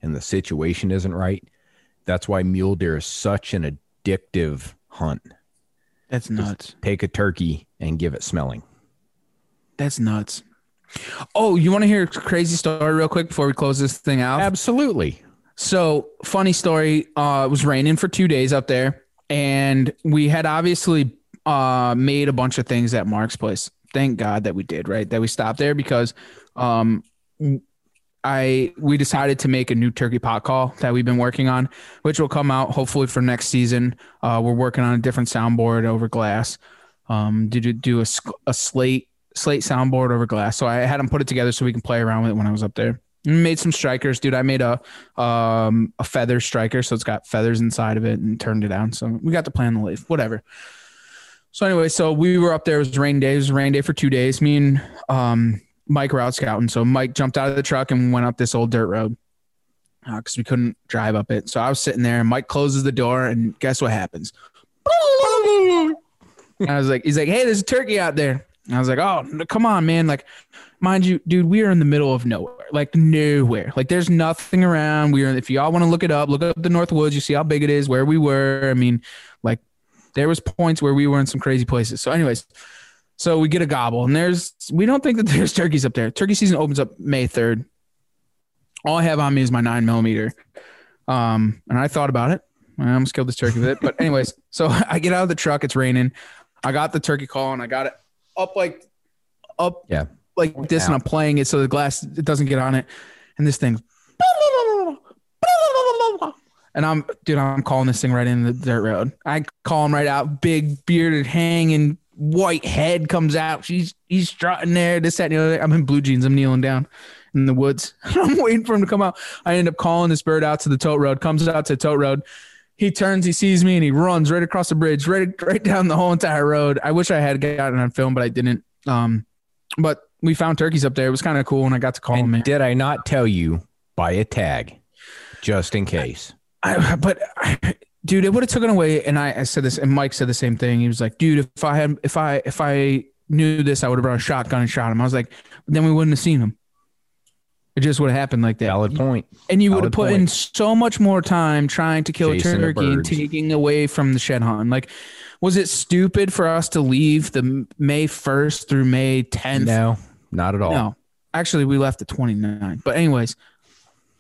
and the situation isn't right, that's why mule deer is such an addictive hunt. That's nuts. Take a turkey and give it smelling. That's nuts. Oh, you want to hear a crazy story real quick before we close this thing out? Absolutely. So funny story. Uh, it was raining for two days up there, and we had obviously uh made a bunch of things at Mark's place. thank God that we did, right? That we stopped there because um I we decided to make a new turkey pot call that we've been working on, which will come out hopefully for next season. Uh, we're working on a different soundboard over glass. Um, do, do a, a slate slate soundboard over glass. So I had them put it together so we can play around with it when I was up there. Made some strikers, dude. I made a um a feather striker, so it's got feathers inside of it, and turned it down. So we got to plan the leaf, whatever. So anyway, so we were up there. It was rain day. It was rain day for two days. Me and um Mike out scouting. So Mike jumped out of the truck and went up this old dirt road because uh, we couldn't drive up it. So I was sitting there, and Mike closes the door, and guess what happens? I was like, he's like, hey, there's a turkey out there. And I was like, oh, come on, man. Like, mind you, dude, we are in the middle of nowhere, like nowhere. Like, there's nothing around. We are, if y'all want to look it up, look up the North Woods. You see how big it is, where we were. I mean, like, there was points where we were in some crazy places. So, anyways, so we get a gobble, and there's we don't think that there's turkeys up there. Turkey season opens up May third. All I have on me is my nine millimeter, um, and I thought about it. I almost killed this turkey with it, but anyways, so I get out of the truck. It's raining. I got the turkey call, and I got it up like up, yeah, like this, and I'm playing it so the glass it doesn't get on it, and this thing. And I'm, dude, I'm calling this thing right in the dirt road. I call him right out, big bearded, hanging white head comes out. She's he's strutting there. This that and the other. I'm in blue jeans. I'm kneeling down in the woods. I'm waiting for him to come out. I end up calling this bird out to the tote road. Comes out to the tote road. He turns, he sees me, and he runs right across the bridge, right right down the whole entire road. I wish I had gotten on film, but I didn't. Um, but we found turkeys up there. It was kind of cool, and I got to call and him. Did I not tell you buy a tag, just in case? I, but I, dude, it would have taken away. And I, I said this, and Mike said the same thing. He was like, dude, if I had, if I, if I knew this, I would have brought a shotgun and shot him. I was like, then we wouldn't have seen him. It just would have happened like that. Valid point. And you would have put point. in so much more time trying to kill Chasing a turkey and taking away from the shed hunt. Like, was it stupid for us to leave the May 1st through May 10th? No, not at all. No, actually, we left the 29th. But anyways,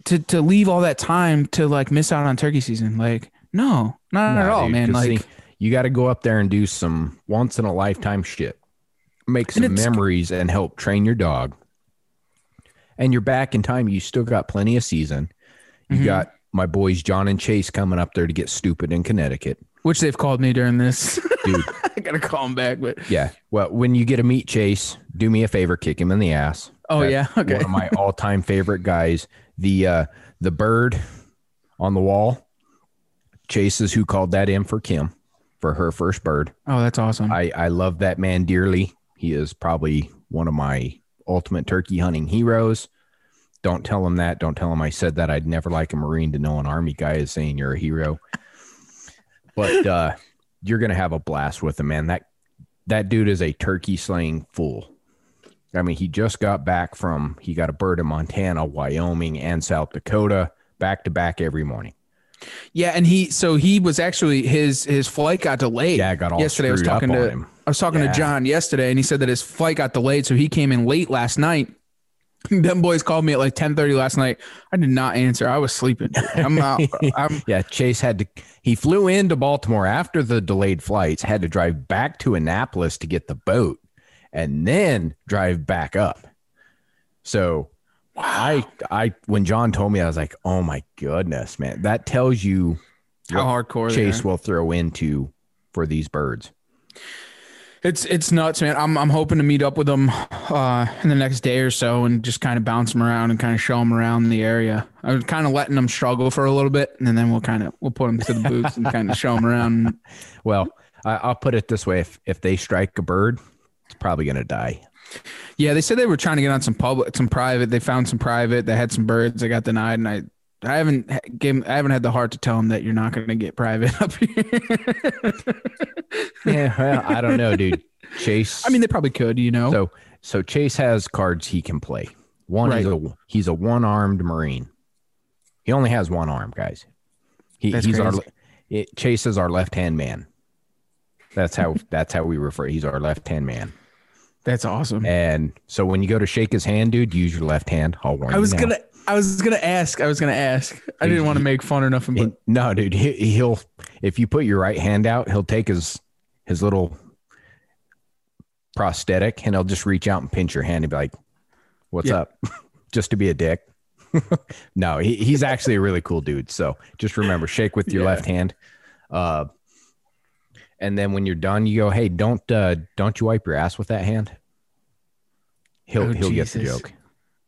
to to leave all that time to like miss out on turkey season, like no, not at all, dude, man. Like see, you got to go up there and do some once in a lifetime shit. Make some memories and help train your dog. And you're back in time. You still got plenty of season. You mm-hmm. got my boys John and Chase coming up there to get stupid in Connecticut. Which they've called me during this. Dude. I gotta call them back, but yeah. Well, when you get to meet Chase, do me a favor, kick him in the ass. Oh That's yeah. Okay. One of my all time favorite guys. The uh the bird on the wall Chase is who called that in for Kim for her first bird. Oh, that's awesome. I, I love that man dearly. He is probably one of my ultimate turkey hunting heroes. Don't tell him that. Don't tell him I said that. I'd never like a Marine to know an Army guy is saying you're a hero. But uh, you're gonna have a blast with him, man. That that dude is a turkey slaying fool. I mean, he just got back from he got a bird in Montana, Wyoming, and South Dakota back to back every morning. Yeah, and he so he was actually his his flight got delayed. Yeah, I got all yesterday. I was talking to him. I was talking yeah. to John yesterday, and he said that his flight got delayed, so he came in late last night. Them boys called me at like ten thirty last night. I did not answer. I was sleeping. I'm out. I'm, yeah, Chase had to. He flew into Baltimore after the delayed flights. Had to drive back to Annapolis to get the boat, and then drive back up. So Wow. I I when John told me, I was like, oh my goodness, man. That tells you how hardcore Chase will throw into for these birds. It's it's nuts, man. I'm I'm hoping to meet up with them uh, in the next day or so and just kind of bounce them around and kind of show them around the area. I'm kind of letting them struggle for a little bit, and then we'll kind of we'll put them to the boots and kind of show them around. Well, I, will put it this way: if if they strike a bird, it's probably gonna die. Yeah, they said they were trying to get on some public, some private. They found some private. They had some birds. They got denied, and I, I haven't gave, I haven't had the heart to tell them that you're not going to get private up here. yeah, well, I don't know, dude. Chase. I mean, they probably could, you know. So, so Chase has cards he can play. One, right. he's a he's a one armed Marine. He only has one arm, guys. He, he's crazy. our it, Chase is our left hand man. That's how that's how we refer. He's our left hand man. That's awesome. And so when you go to shake his hand, dude, use your left hand. I'll warn I was gonna, I was gonna ask. I was gonna ask. I didn't want to make fun or nothing. But no, dude, he, he'll if you put your right hand out, he'll take his his little prosthetic, and he'll just reach out and pinch your hand and be like, "What's Yeah. up?" just to be a dick. no, he, he's actually a really cool dude. So just remember, shake with your Yeah. left hand. Uh, and then when you're done, you go, "Hey, don't uh, don't you wipe your ass with that hand?" He'll Oh, he'll get the joke.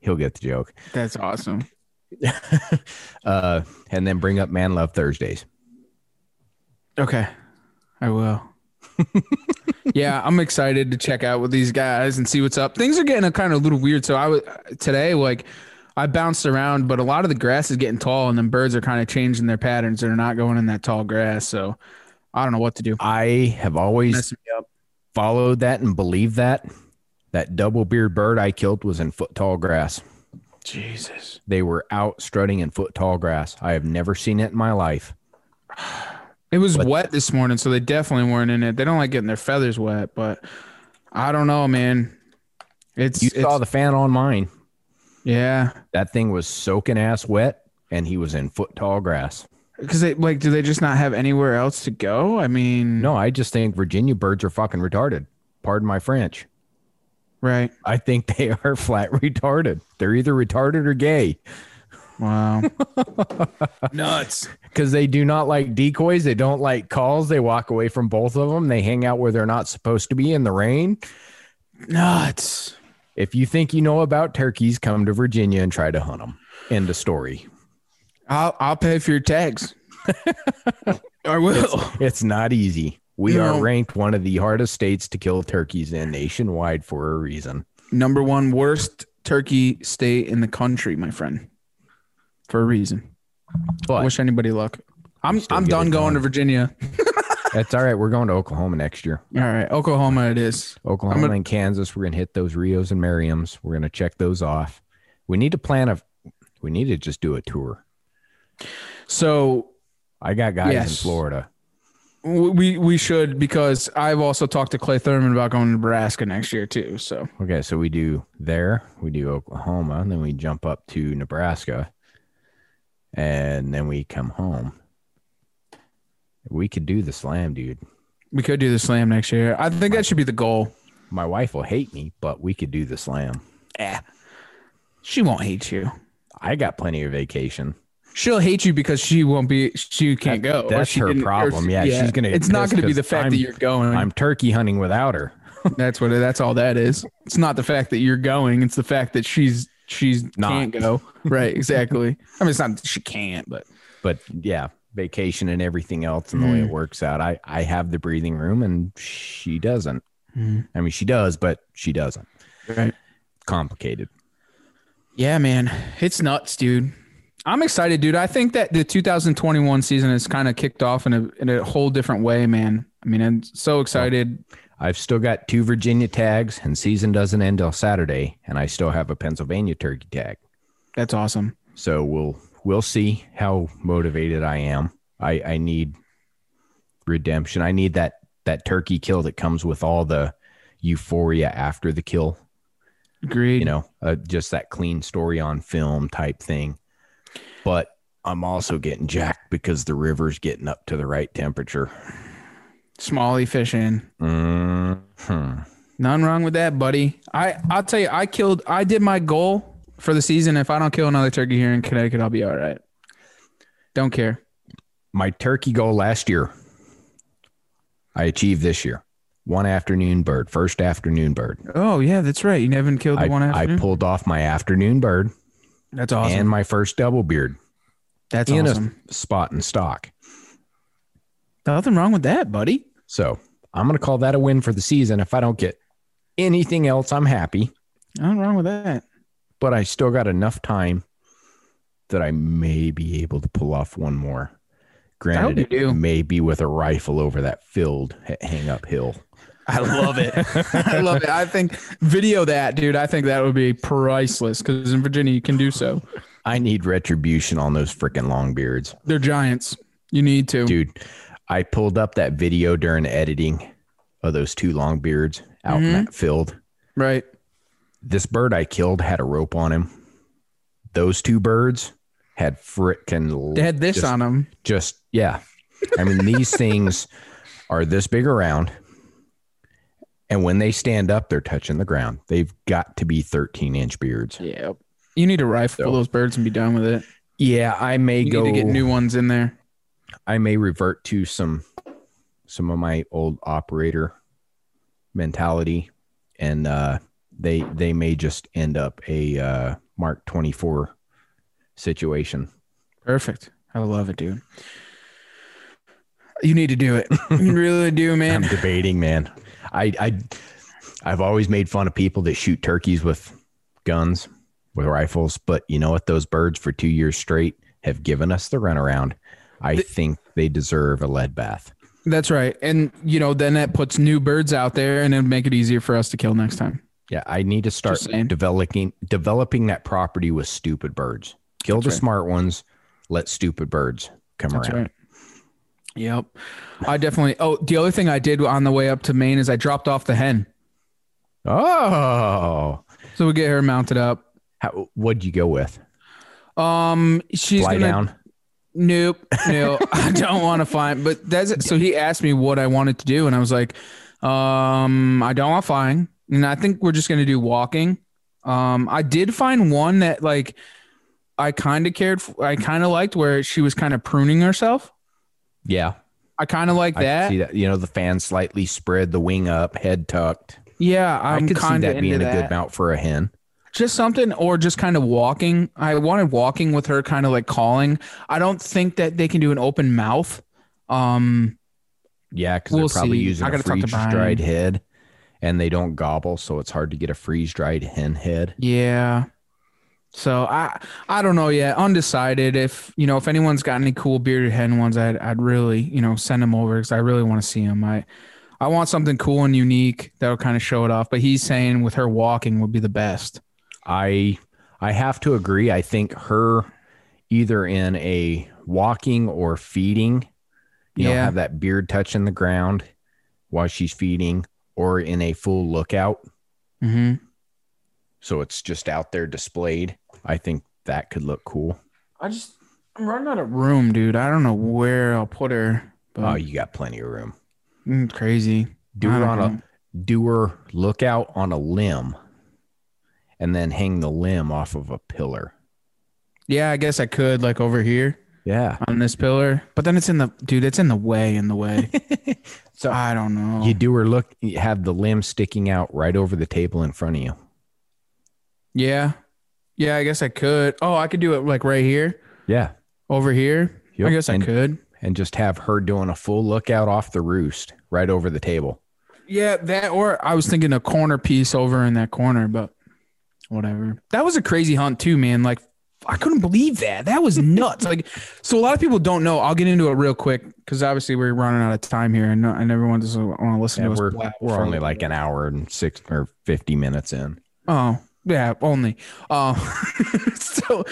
He'll get the joke. That's awesome. uh, and then bring up man love Thursdays. Okay, I will. yeah, I'm excited to check out with these guys and see what's up. Things are getting a kind of a little weird. So I was today, like, I bounced around, but a lot of the grass is getting tall, and then birds are kind of changing their patterns. They're not going in that tall grass. So I don't know what to do. I have always Messing me up. followed that and believed that that double beard bird I killed was in foot tall grass. Jesus. They were out strutting in foot tall grass. I have never seen it in my life. It was But- wet this morning, so they definitely weren't in it. They don't like getting their feathers wet, but I don't know, man. It's, You it's saw the fan on mine. yeah. That thing was soaking ass wet, and he was in foot tall grass. Because they like, do they just not have anywhere else to go? I mean, No, I just think Virginia birds are fucking retarded. Pardon my French. right? I think they are flat retarded. They're either retarded or gay Wow, nuts. because they do not like decoys. They don't like calls. They walk away from both of them. They hang out where they're not supposed to be in the rain. Nuts. If you think you know about turkeys, come to Virginia and try to hunt them. End of story. I'll I'll pay for your tags. I will. It's not easy. We are ranked one of the hardest states to kill turkeys in nationwide for a reason. Number one worst turkey state in the country, my friend. For a reason. I But wish anybody luck. I'm I'm done going to Virginia. that's all right. We're going to Oklahoma next year. All right, Oklahoma it is. Oklahoma gonna- and Kansas. We're gonna hit those Rios and Merriams. We're gonna check those off. We need to plan a. We need to just do a tour. So I got guys in Florida. we we should because I've also talked to Clay Thurman about going to Nebraska next year too. So Okay, so we do there, we do Oklahoma, and then we jump up to Nebraska, and then we come home. We could do the slam, dude. we could do the slam next year. I think that should be the goal. My wife will hate me, but we could do the slam. Eh. She won't hate you. I got plenty of vacation. She'll hate you because she won't be. She can't That- go. that's she her didn't- or- problem. Yeah, she's gonna It's not going to be the fact I'm- that you're going. I'm turkey hunting without her. that's what. That's all that is. It's not the fact that you're going. It's the fact that she's she's Not. can't go. Right. Exactly. I mean, it's not that she can't, but but yeah, vacation and everything else and the Mm. way it works out. I I have the breathing room and she doesn't. Mm. I mean, she does, but she doesn't. right. Complicated. Yeah, man, it's nuts, dude. I'm excited, dude. I think that the 2021 season has kind of kicked off in a in a whole different way, man. I mean, I'm so excited. I've still got two Virginia tags, and season doesn't end till Saturday, and I still have a Pennsylvania turkey tag. That's awesome. So we'll we'll see how motivated I am. I I need redemption. I need that that turkey kill that comes with all the euphoria after the kill. Agreed. you know, uh, just that clean story on film type thing. But I'm also getting jacked because the river's getting up to the right temperature. Smallie fishing. hmm None wrong with that, buddy. I I'll tell you, I killed. I did my goal for the season. If I don't kill another turkey here in Connecticut, I'll be all right. Don't care. My turkey goal last year, I achieved this year. One afternoon bird, first afternoon bird. Oh yeah, that's right. You haven't killed the I, one I pulled off my afternoon bird that's awesome. and my first double beard that's in awesome. a spot in stock. Nothing wrong with that, buddy. So I'm going to call that a win for the season. If I don't get anything else, I'm happy. Nothing wrong with that. but I still got enough time that I may be able to pull off one more. Granted, it do. may be with a rifle over that filled hang up hill. I love it. I love it. I think video that, dude. I think that would be priceless because in Virginia you can do so. I need retribution on those freaking long beards. They're giants. You need to. Dude, I pulled up that video during editing of those two long beards out in Mhm. that field. Right. This bird I killed had a rope on him. Those two birds had frickin' They had this just- on them. just yeah i mean these things are this big around And when they stand up, they're touching the ground. They've got to be 13 inch beards. Yeah. You need to rifle So- those birds and be done with it. Yeah, I may You go. need to get new ones in there. I may revert to some some of my old operator mentality, and uh, they they may just end up a uh, Mark 24 situation. Perfect. I love it, dude. You need to do it. You really do, man. I'm debating, man. I I I've always made fun of people that shoot turkeys with guns, with rifles, but you know what? Those birds for two years straight have given us the runaround. I think they deserve a lead bath. That's right. And you know, then that puts new birds out there and it'll make it easier for us to kill next time. Yeah, I need to start developing developing that property with stupid birds. Kill the right. smart ones. Let stupid birds come That's around. right. Yep. I definitely oh, the other thing I did on the way up to Maine is I dropped off the hen. Oh, So we get her mounted up. How, what'd you go with? Um she's Fly gonna down. Nope, no, I don't want to find. But that's it. So he asked me what I wanted to do, and I was like, um, I don't want flying, and I think we're just gonna do walking. Um, I did find one that like I kind of cared. For, I kind of liked where she was kind of pruning herself. Yeah, I kind of like I that. see that. You know, the fan slightly spread, the wing up, head tucked. Yeah, i I'm could see kind of that being into a good mount for a hen. just something or just kind of walking i wanted walking with her kind of like calling i don't think that they can do an open mouth um Yeah, because We'll they're probably see. using I a gotta talk to freeze dried head, and they don't gobble, so it's hard to get a freeze dried hen head. yeah so i i don't know yet undecided if you know if anyone's got any cool bearded hen ones i'd, I'd really you know send them over because i really want to see them i i want something cool and unique that'll kind of show it off but he's saying with her walking would be the best I I have to agree. I think her either in a walking or feeding, you know, Yeah. have that beard touching the ground while she's feeding, or in a full lookout, mm-hmm. so it's just out there displayed. I think that could look cool. i just i'm running out of room dude i don't know where i'll put her but Oh, you got plenty of room. Mm, crazy. Do her on know. a do her lookout on a limb, and then hang the limb off of a pillar. Yeah, I guess I could like over here Yeah. on this pillar, but then it's in the dude. It's in the way, in the way. So I don't know. you do her look, you have the limb sticking out right over the table in front of you. yeah, yeah. I guess I could. Oh, I could do it like right here, Yeah. over here. Yep. I guess I could. and just have her doing a full lookout off the roost right over the table. Yeah, that or I was thinking a corner piece over in that corner, but whatever. That was a crazy hunt too, man. Like I couldn't believe that. That was nuts. like so a lot of people don't know. I'll get into it real quick because obviously we're running out of time here and, and everyone doesn't want to listen Yeah, to us. we're we're only like an hour and six or fifty minutes in. Oh, yeah, only. Uh, so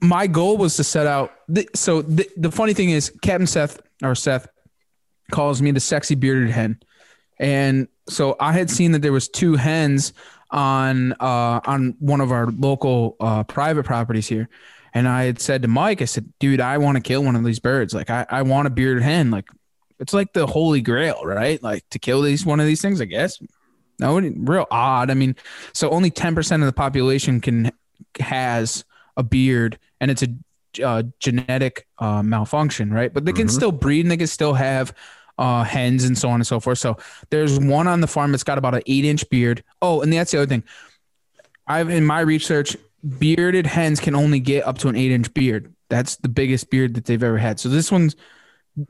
my goal was to set out. The, so the, the funny thing is, Captain Seth or Seth calls me the sexy bearded hen, and so I had seen that there was two hens on uh, on one of our local uh, private properties here, and I had said to Mike, I said, "Dude, I want to kill one of these birds. Like, I, I want a bearded hen. Like, it's like the holy grail, right? Like to kill these one of these things, I guess." No, it- real odd. I mean, so only 10% of the population can has a beard and it's a uh, genetic uh, malfunction, right? But they can Mhm. still breed and they can still have uh, hens and so on and so forth. So there's one on the farm that's got about an eight inch beard. Oh, and that's the other thing. I've in my research, bearded hens can only get up to an eight inch beard. That's the biggest beard that they've ever had. So this one's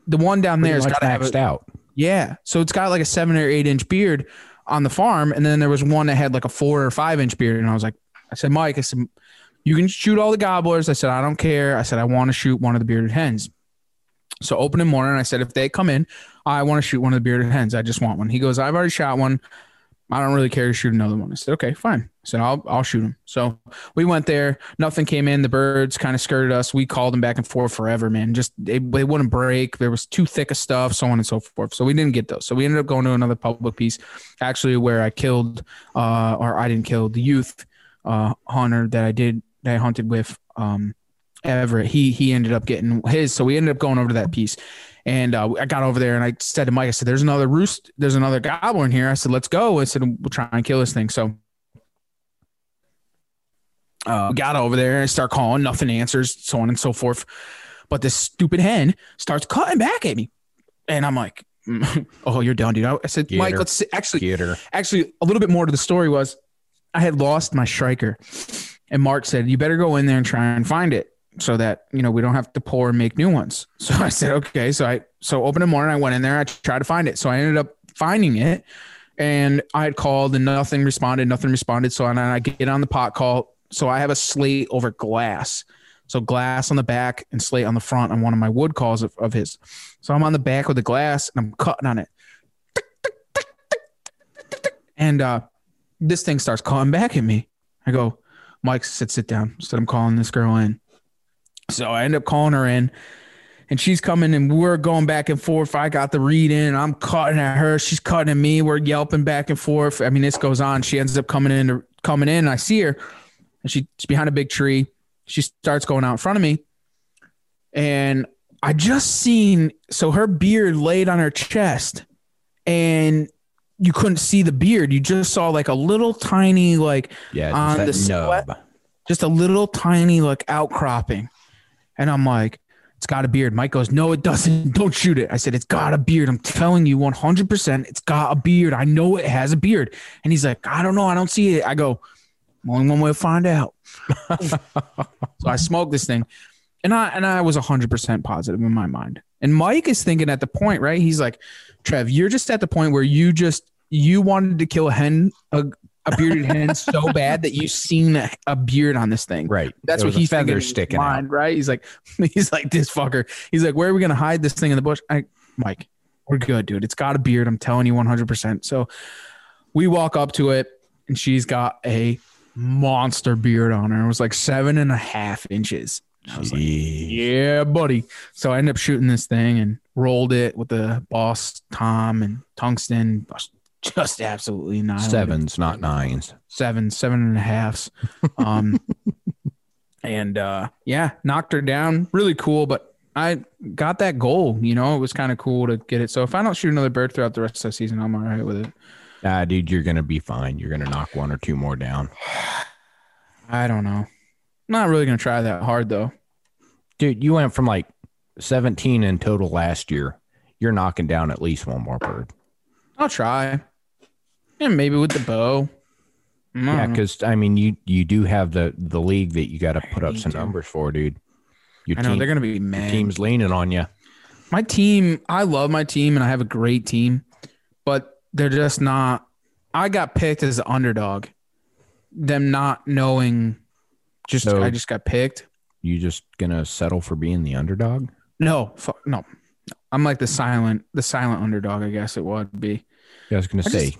the one down there has got to have out. yeah. So it's got like a seven or eight inch beard on the farm. And then there was one that had like a four or five inch beard. And I was like, I said, Mike, I said, you can shoot all the gobblers. I said, I don't care. I said, I want to shoot one of the bearded hens. So opening morning, I said, if they come in, I want to shoot one of the bearded hens. I just want one. He goes, I've already shot one. I don't really care to shoot another one. I said, okay, fine. I said, I'll, I'll shoot him. So we went there. Nothing came in. The birds kind of skirted us. We called them back and forth forever, man. Just they, they wouldn't break. There was too thick of stuff, so on and so forth. So we didn't get those. So we ended up going to another public piece, actually, where I killed, uh, or I didn't kill the youth uh, hunter that I did that I hunted with um, Everett. He he ended up getting his, so we ended up going over to that piece. And uh, I got over there and I said to Mike, I said, "There's another roost. There's another goblin here." I said, "Let's go." I said, "We'll try and kill this thing." So uh, got over there and start calling. Nothing answers, so on and so forth. But this stupid hen starts cutting back at me, and I'm like, "Oh, you're done, dude." I said, Get "Mike, her. let's see. actually." Actually a little bit more to the story was I had lost my striker and Mark said, you better go in there and try and find it so that, you know, we don't have to pour and make new ones. So I said, okay. So I, so open the morning, I went in there, I tried to find it. So I ended up finding it and I had called and nothing responded, nothing responded. So then I get on the pot call. So I have a slate over glass. So glass on the back and slate on the front on one of my wood calls of, of his. So I'm on the back with the glass and I'm cutting on it. And uh, this thing starts calling back at me. I go, Mike said, sit down. Said, I'm calling this girl in. So I end up calling her in and she's coming and we're going back and forth. I got the read in. I'm cutting at her. She's cutting at me. We're yelping back and forth. I mean, this goes on. She ends up coming in, coming in. And I see her and she's behind a big tree. She starts going out in front of me. And I just seen, so her beard laid on her chest and you couldn't see the beard. You just saw like a little tiny, like Yeah, On the sweat- just a little tiny like outcropping. And I'm like, it's got a beard. Mike goes, no, it doesn't. Don't shoot it. I said, it's got a beard. I'm telling you 100%. It's got a beard. I know it has a beard. And he's like, I don't know. I don't see it. I go, only one way to find out. so I smoked this thing. And I and I was 100% positive in my mind. And Mike is thinking at the point, right? He's like, Trev, you're just at the point where you just you wanted to kill a hen, a, a bearded hen so bad that you've seen a, a beard on this thing. Right. That's There what he's feather thinking in his sticking mind, out. right? He's like, he's like this fucker. He's like, where are we gonna hide this thing in the bush? I, Mike, we're good, dude. It's got a beard. I'm telling you, 100. percent So we walk up to it, and she's got a monster beard on her. It was like seven and a half inches. I was like, yeah, buddy. So I ended up shooting this thing and rolled it with the boss Tom and tungsten. Just absolutely not Sevens, not nines. seven, seven and a halves. Um, and uh, yeah, knocked her down. Really cool, but I got that goal. You know, it was kind of cool to get it. So if I don't shoot another bird throughout the rest of the season, I'm all right with it. Ah, dude, you're gonna be fine. You're gonna knock one or two more down. I don't know. I'm Not really gonna try that hard though. Dude, you went from like 17 in total last year. You're knocking down at least one more bird. I'll try. And maybe with the bow. Yeah, because I mean, you you do have the the league that you got to put up some to. numbers for, dude. Your I know team, they're gonna be mad. team's leaning on you. my team, I love my team and I have a great team, but they're just not. I got picked as the underdog. Them not knowing, just So- I just got picked. You just gonna settle for being the underdog? No, fuck, no, no. I'm like the silent, the silent underdog. I guess it would be. Yeah, I was gonna I say, just-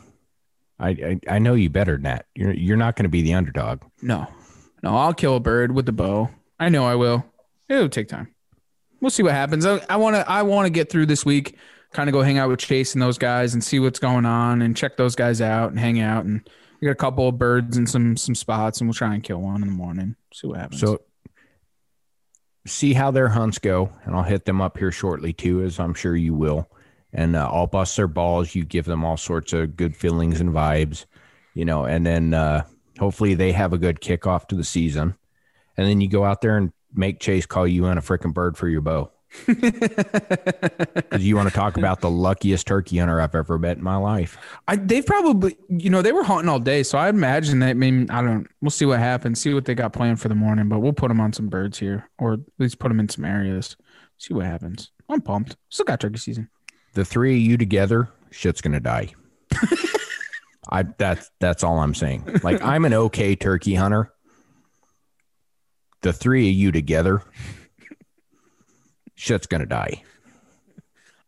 I, I I know you better than that. You're you're not gonna be the underdog. No, no. I'll kill a bird with the bow. I know I will. It'll take time. We'll see what happens. I want to. I want to get through this week. Kind of go hang out with Chase and those guys and see what's going on and check those guys out and hang out and we got a couple of birds and some some spots and we'll try and kill one in the morning. See what happens. So see how their hunts go, and I'll hit them up here shortly too, as I'm sure you will. And uh, I'll bust their balls. You give them all sorts of good feelings and vibes, you know, and then uh, hopefully they have a good kickoff to the season. And then you go out there and make Chase call you in a freaking bird for your bow. Because you want to talk about the luckiest turkey hunter I've ever met in my life. I they've probably you know they were hunting all day, so I imagine that. I mean, I don't. We'll see what happens. See what they got planned for the morning, but we'll put them on some birds here, or at least put them in some areas. See what happens. I'm pumped. Still got turkey season. The three of you together, shit's gonna die. I that's that's all I'm saying. Like I'm an okay turkey hunter. The three of you together, shit's gonna die.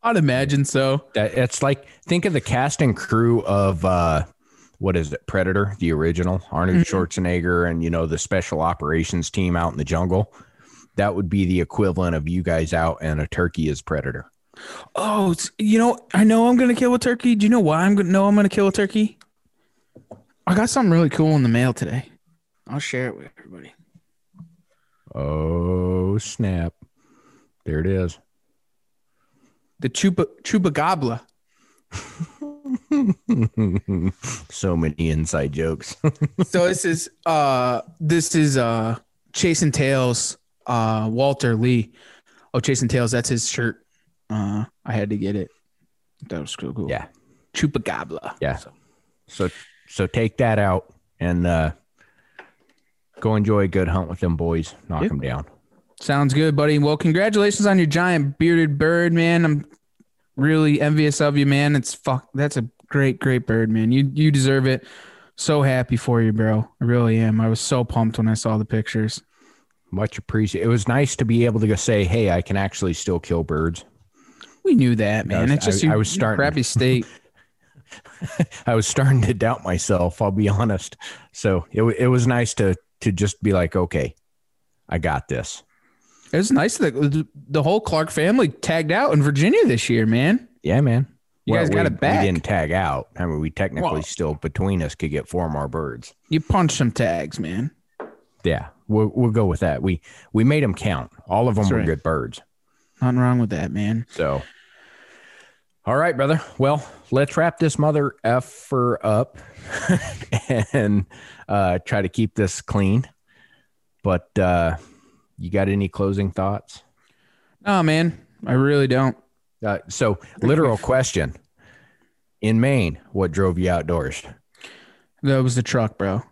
I'd imagine so. That it's like think of the cast and crew of uh what is it, Predator, the original, Arnold Schwarzenegger, and you know the special operations team out in the jungle. That would be the equivalent of you guys out and a turkey is Predator. Oh, you know, I know I'm gonna kill a turkey. Do you know why I'm gonna know I'm gonna kill a turkey? I got something really cool in the mail today. I'll share it with everybody. Oh snap! There it is. The chupa chupacabra. so many inside jokes. so this is uh this is uh chasing tails uh Walter Lee. Oh, chasing tails. That's his shirt. Uh, I had to get it. That was cool. cool. yeah, Chupacabra. yeah. So so take that out and uh, go enjoy a good hunt with them boys. Knock Yep. them down. Sounds good, buddy. Well, congratulations on your giant bearded bird, man. I'm really envious of you, man. It's fuck. That's a great, great bird, man. You you deserve it. So happy for you, bro. I really am. I was so pumped when I saw the pictures. Much appreciated. It was nice to be able to go say, "Hey, I can actually still kill birds." We knew that, man. It's just I- you, I was starting- crappy state. I was starting to doubt myself. I'll be honest. So it it was nice to to just be like, "Okay, I got this." It was nice that the, whole Clark family tagged out in Virginia this year, man. Yeah, man. You guys got we, it back. We didn't tag out. I mean, we technically Well- still between us could get four more birds. You punched some tags, man. Yeah, we'll we'll go with that. We we made them count. All of them That's were right. good birds. Nothing wrong with that, man. So, all right, brother. Well, let's wrap this mother effer up and uh, try to keep this clean. But uh, you got any closing thoughts? No, man. I really don't. Uh, so, literal question: In Maine, what drove you outdoors? That was the truck, bro.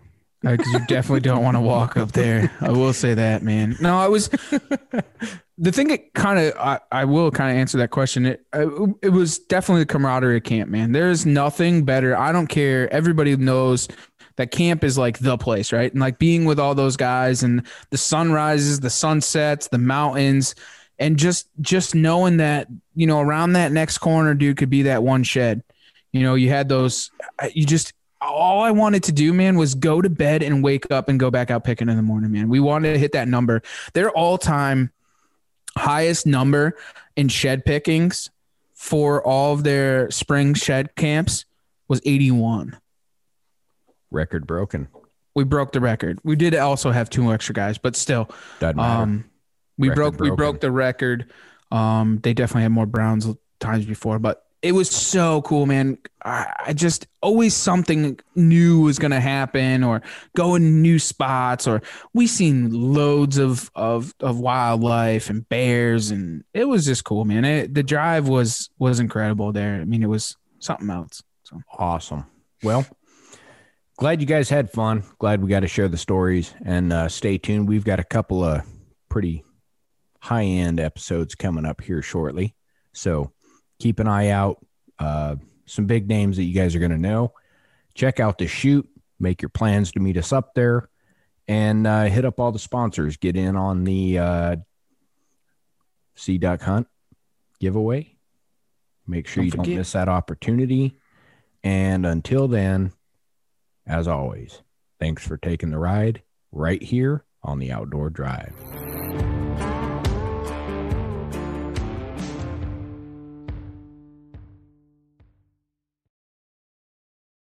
Because you definitely don't want to walk up there. I will say that, man. No, I was the thing. It kind of, I, I will kind of answer that question. It, it was definitely the camaraderie camp, man. There's nothing better. I don't care. Everybody knows that camp is like the place, right? And like being with all those guys and the sunrises, the sunsets, the mountains, and just just knowing that you know around that next corner, dude, could be that one shed. You know, you had those. You just all I wanted to do, man, was go to bed and wake up and go back out picking in the morning, man. We wanted to hit that number. Their all time highest number in shed pickings for all of their spring shed camps was 81. Record broken. We broke the record. We did also have two extra guys, but still, Doesn't um, we Record broke we broke the record. Um, they definitely had more Browns times before, but it was so cool, man. I, just always something new was gonna happen, or go in new spots, or we seen loads of of of wildlife and bears, and it was just cool, man. It, the drive was was incredible there. I mean, it was something else. So Awesome. Well, glad you guys had fun. Glad we got to share the stories and uh, stay tuned. We've got a couple of pretty high end episodes coming up here shortly. So keep an eye out. Uh, some big names that you guys are going to know. Check out the shoot. Make your plans to meet us up there and uh, hit up all the sponsors. Get in on the uh, Sea Duck Hunt giveaway. Make sure Don't you don't miss that opportunity. And until then, as always, thanks for taking the ride right here on the Outdoor Drive.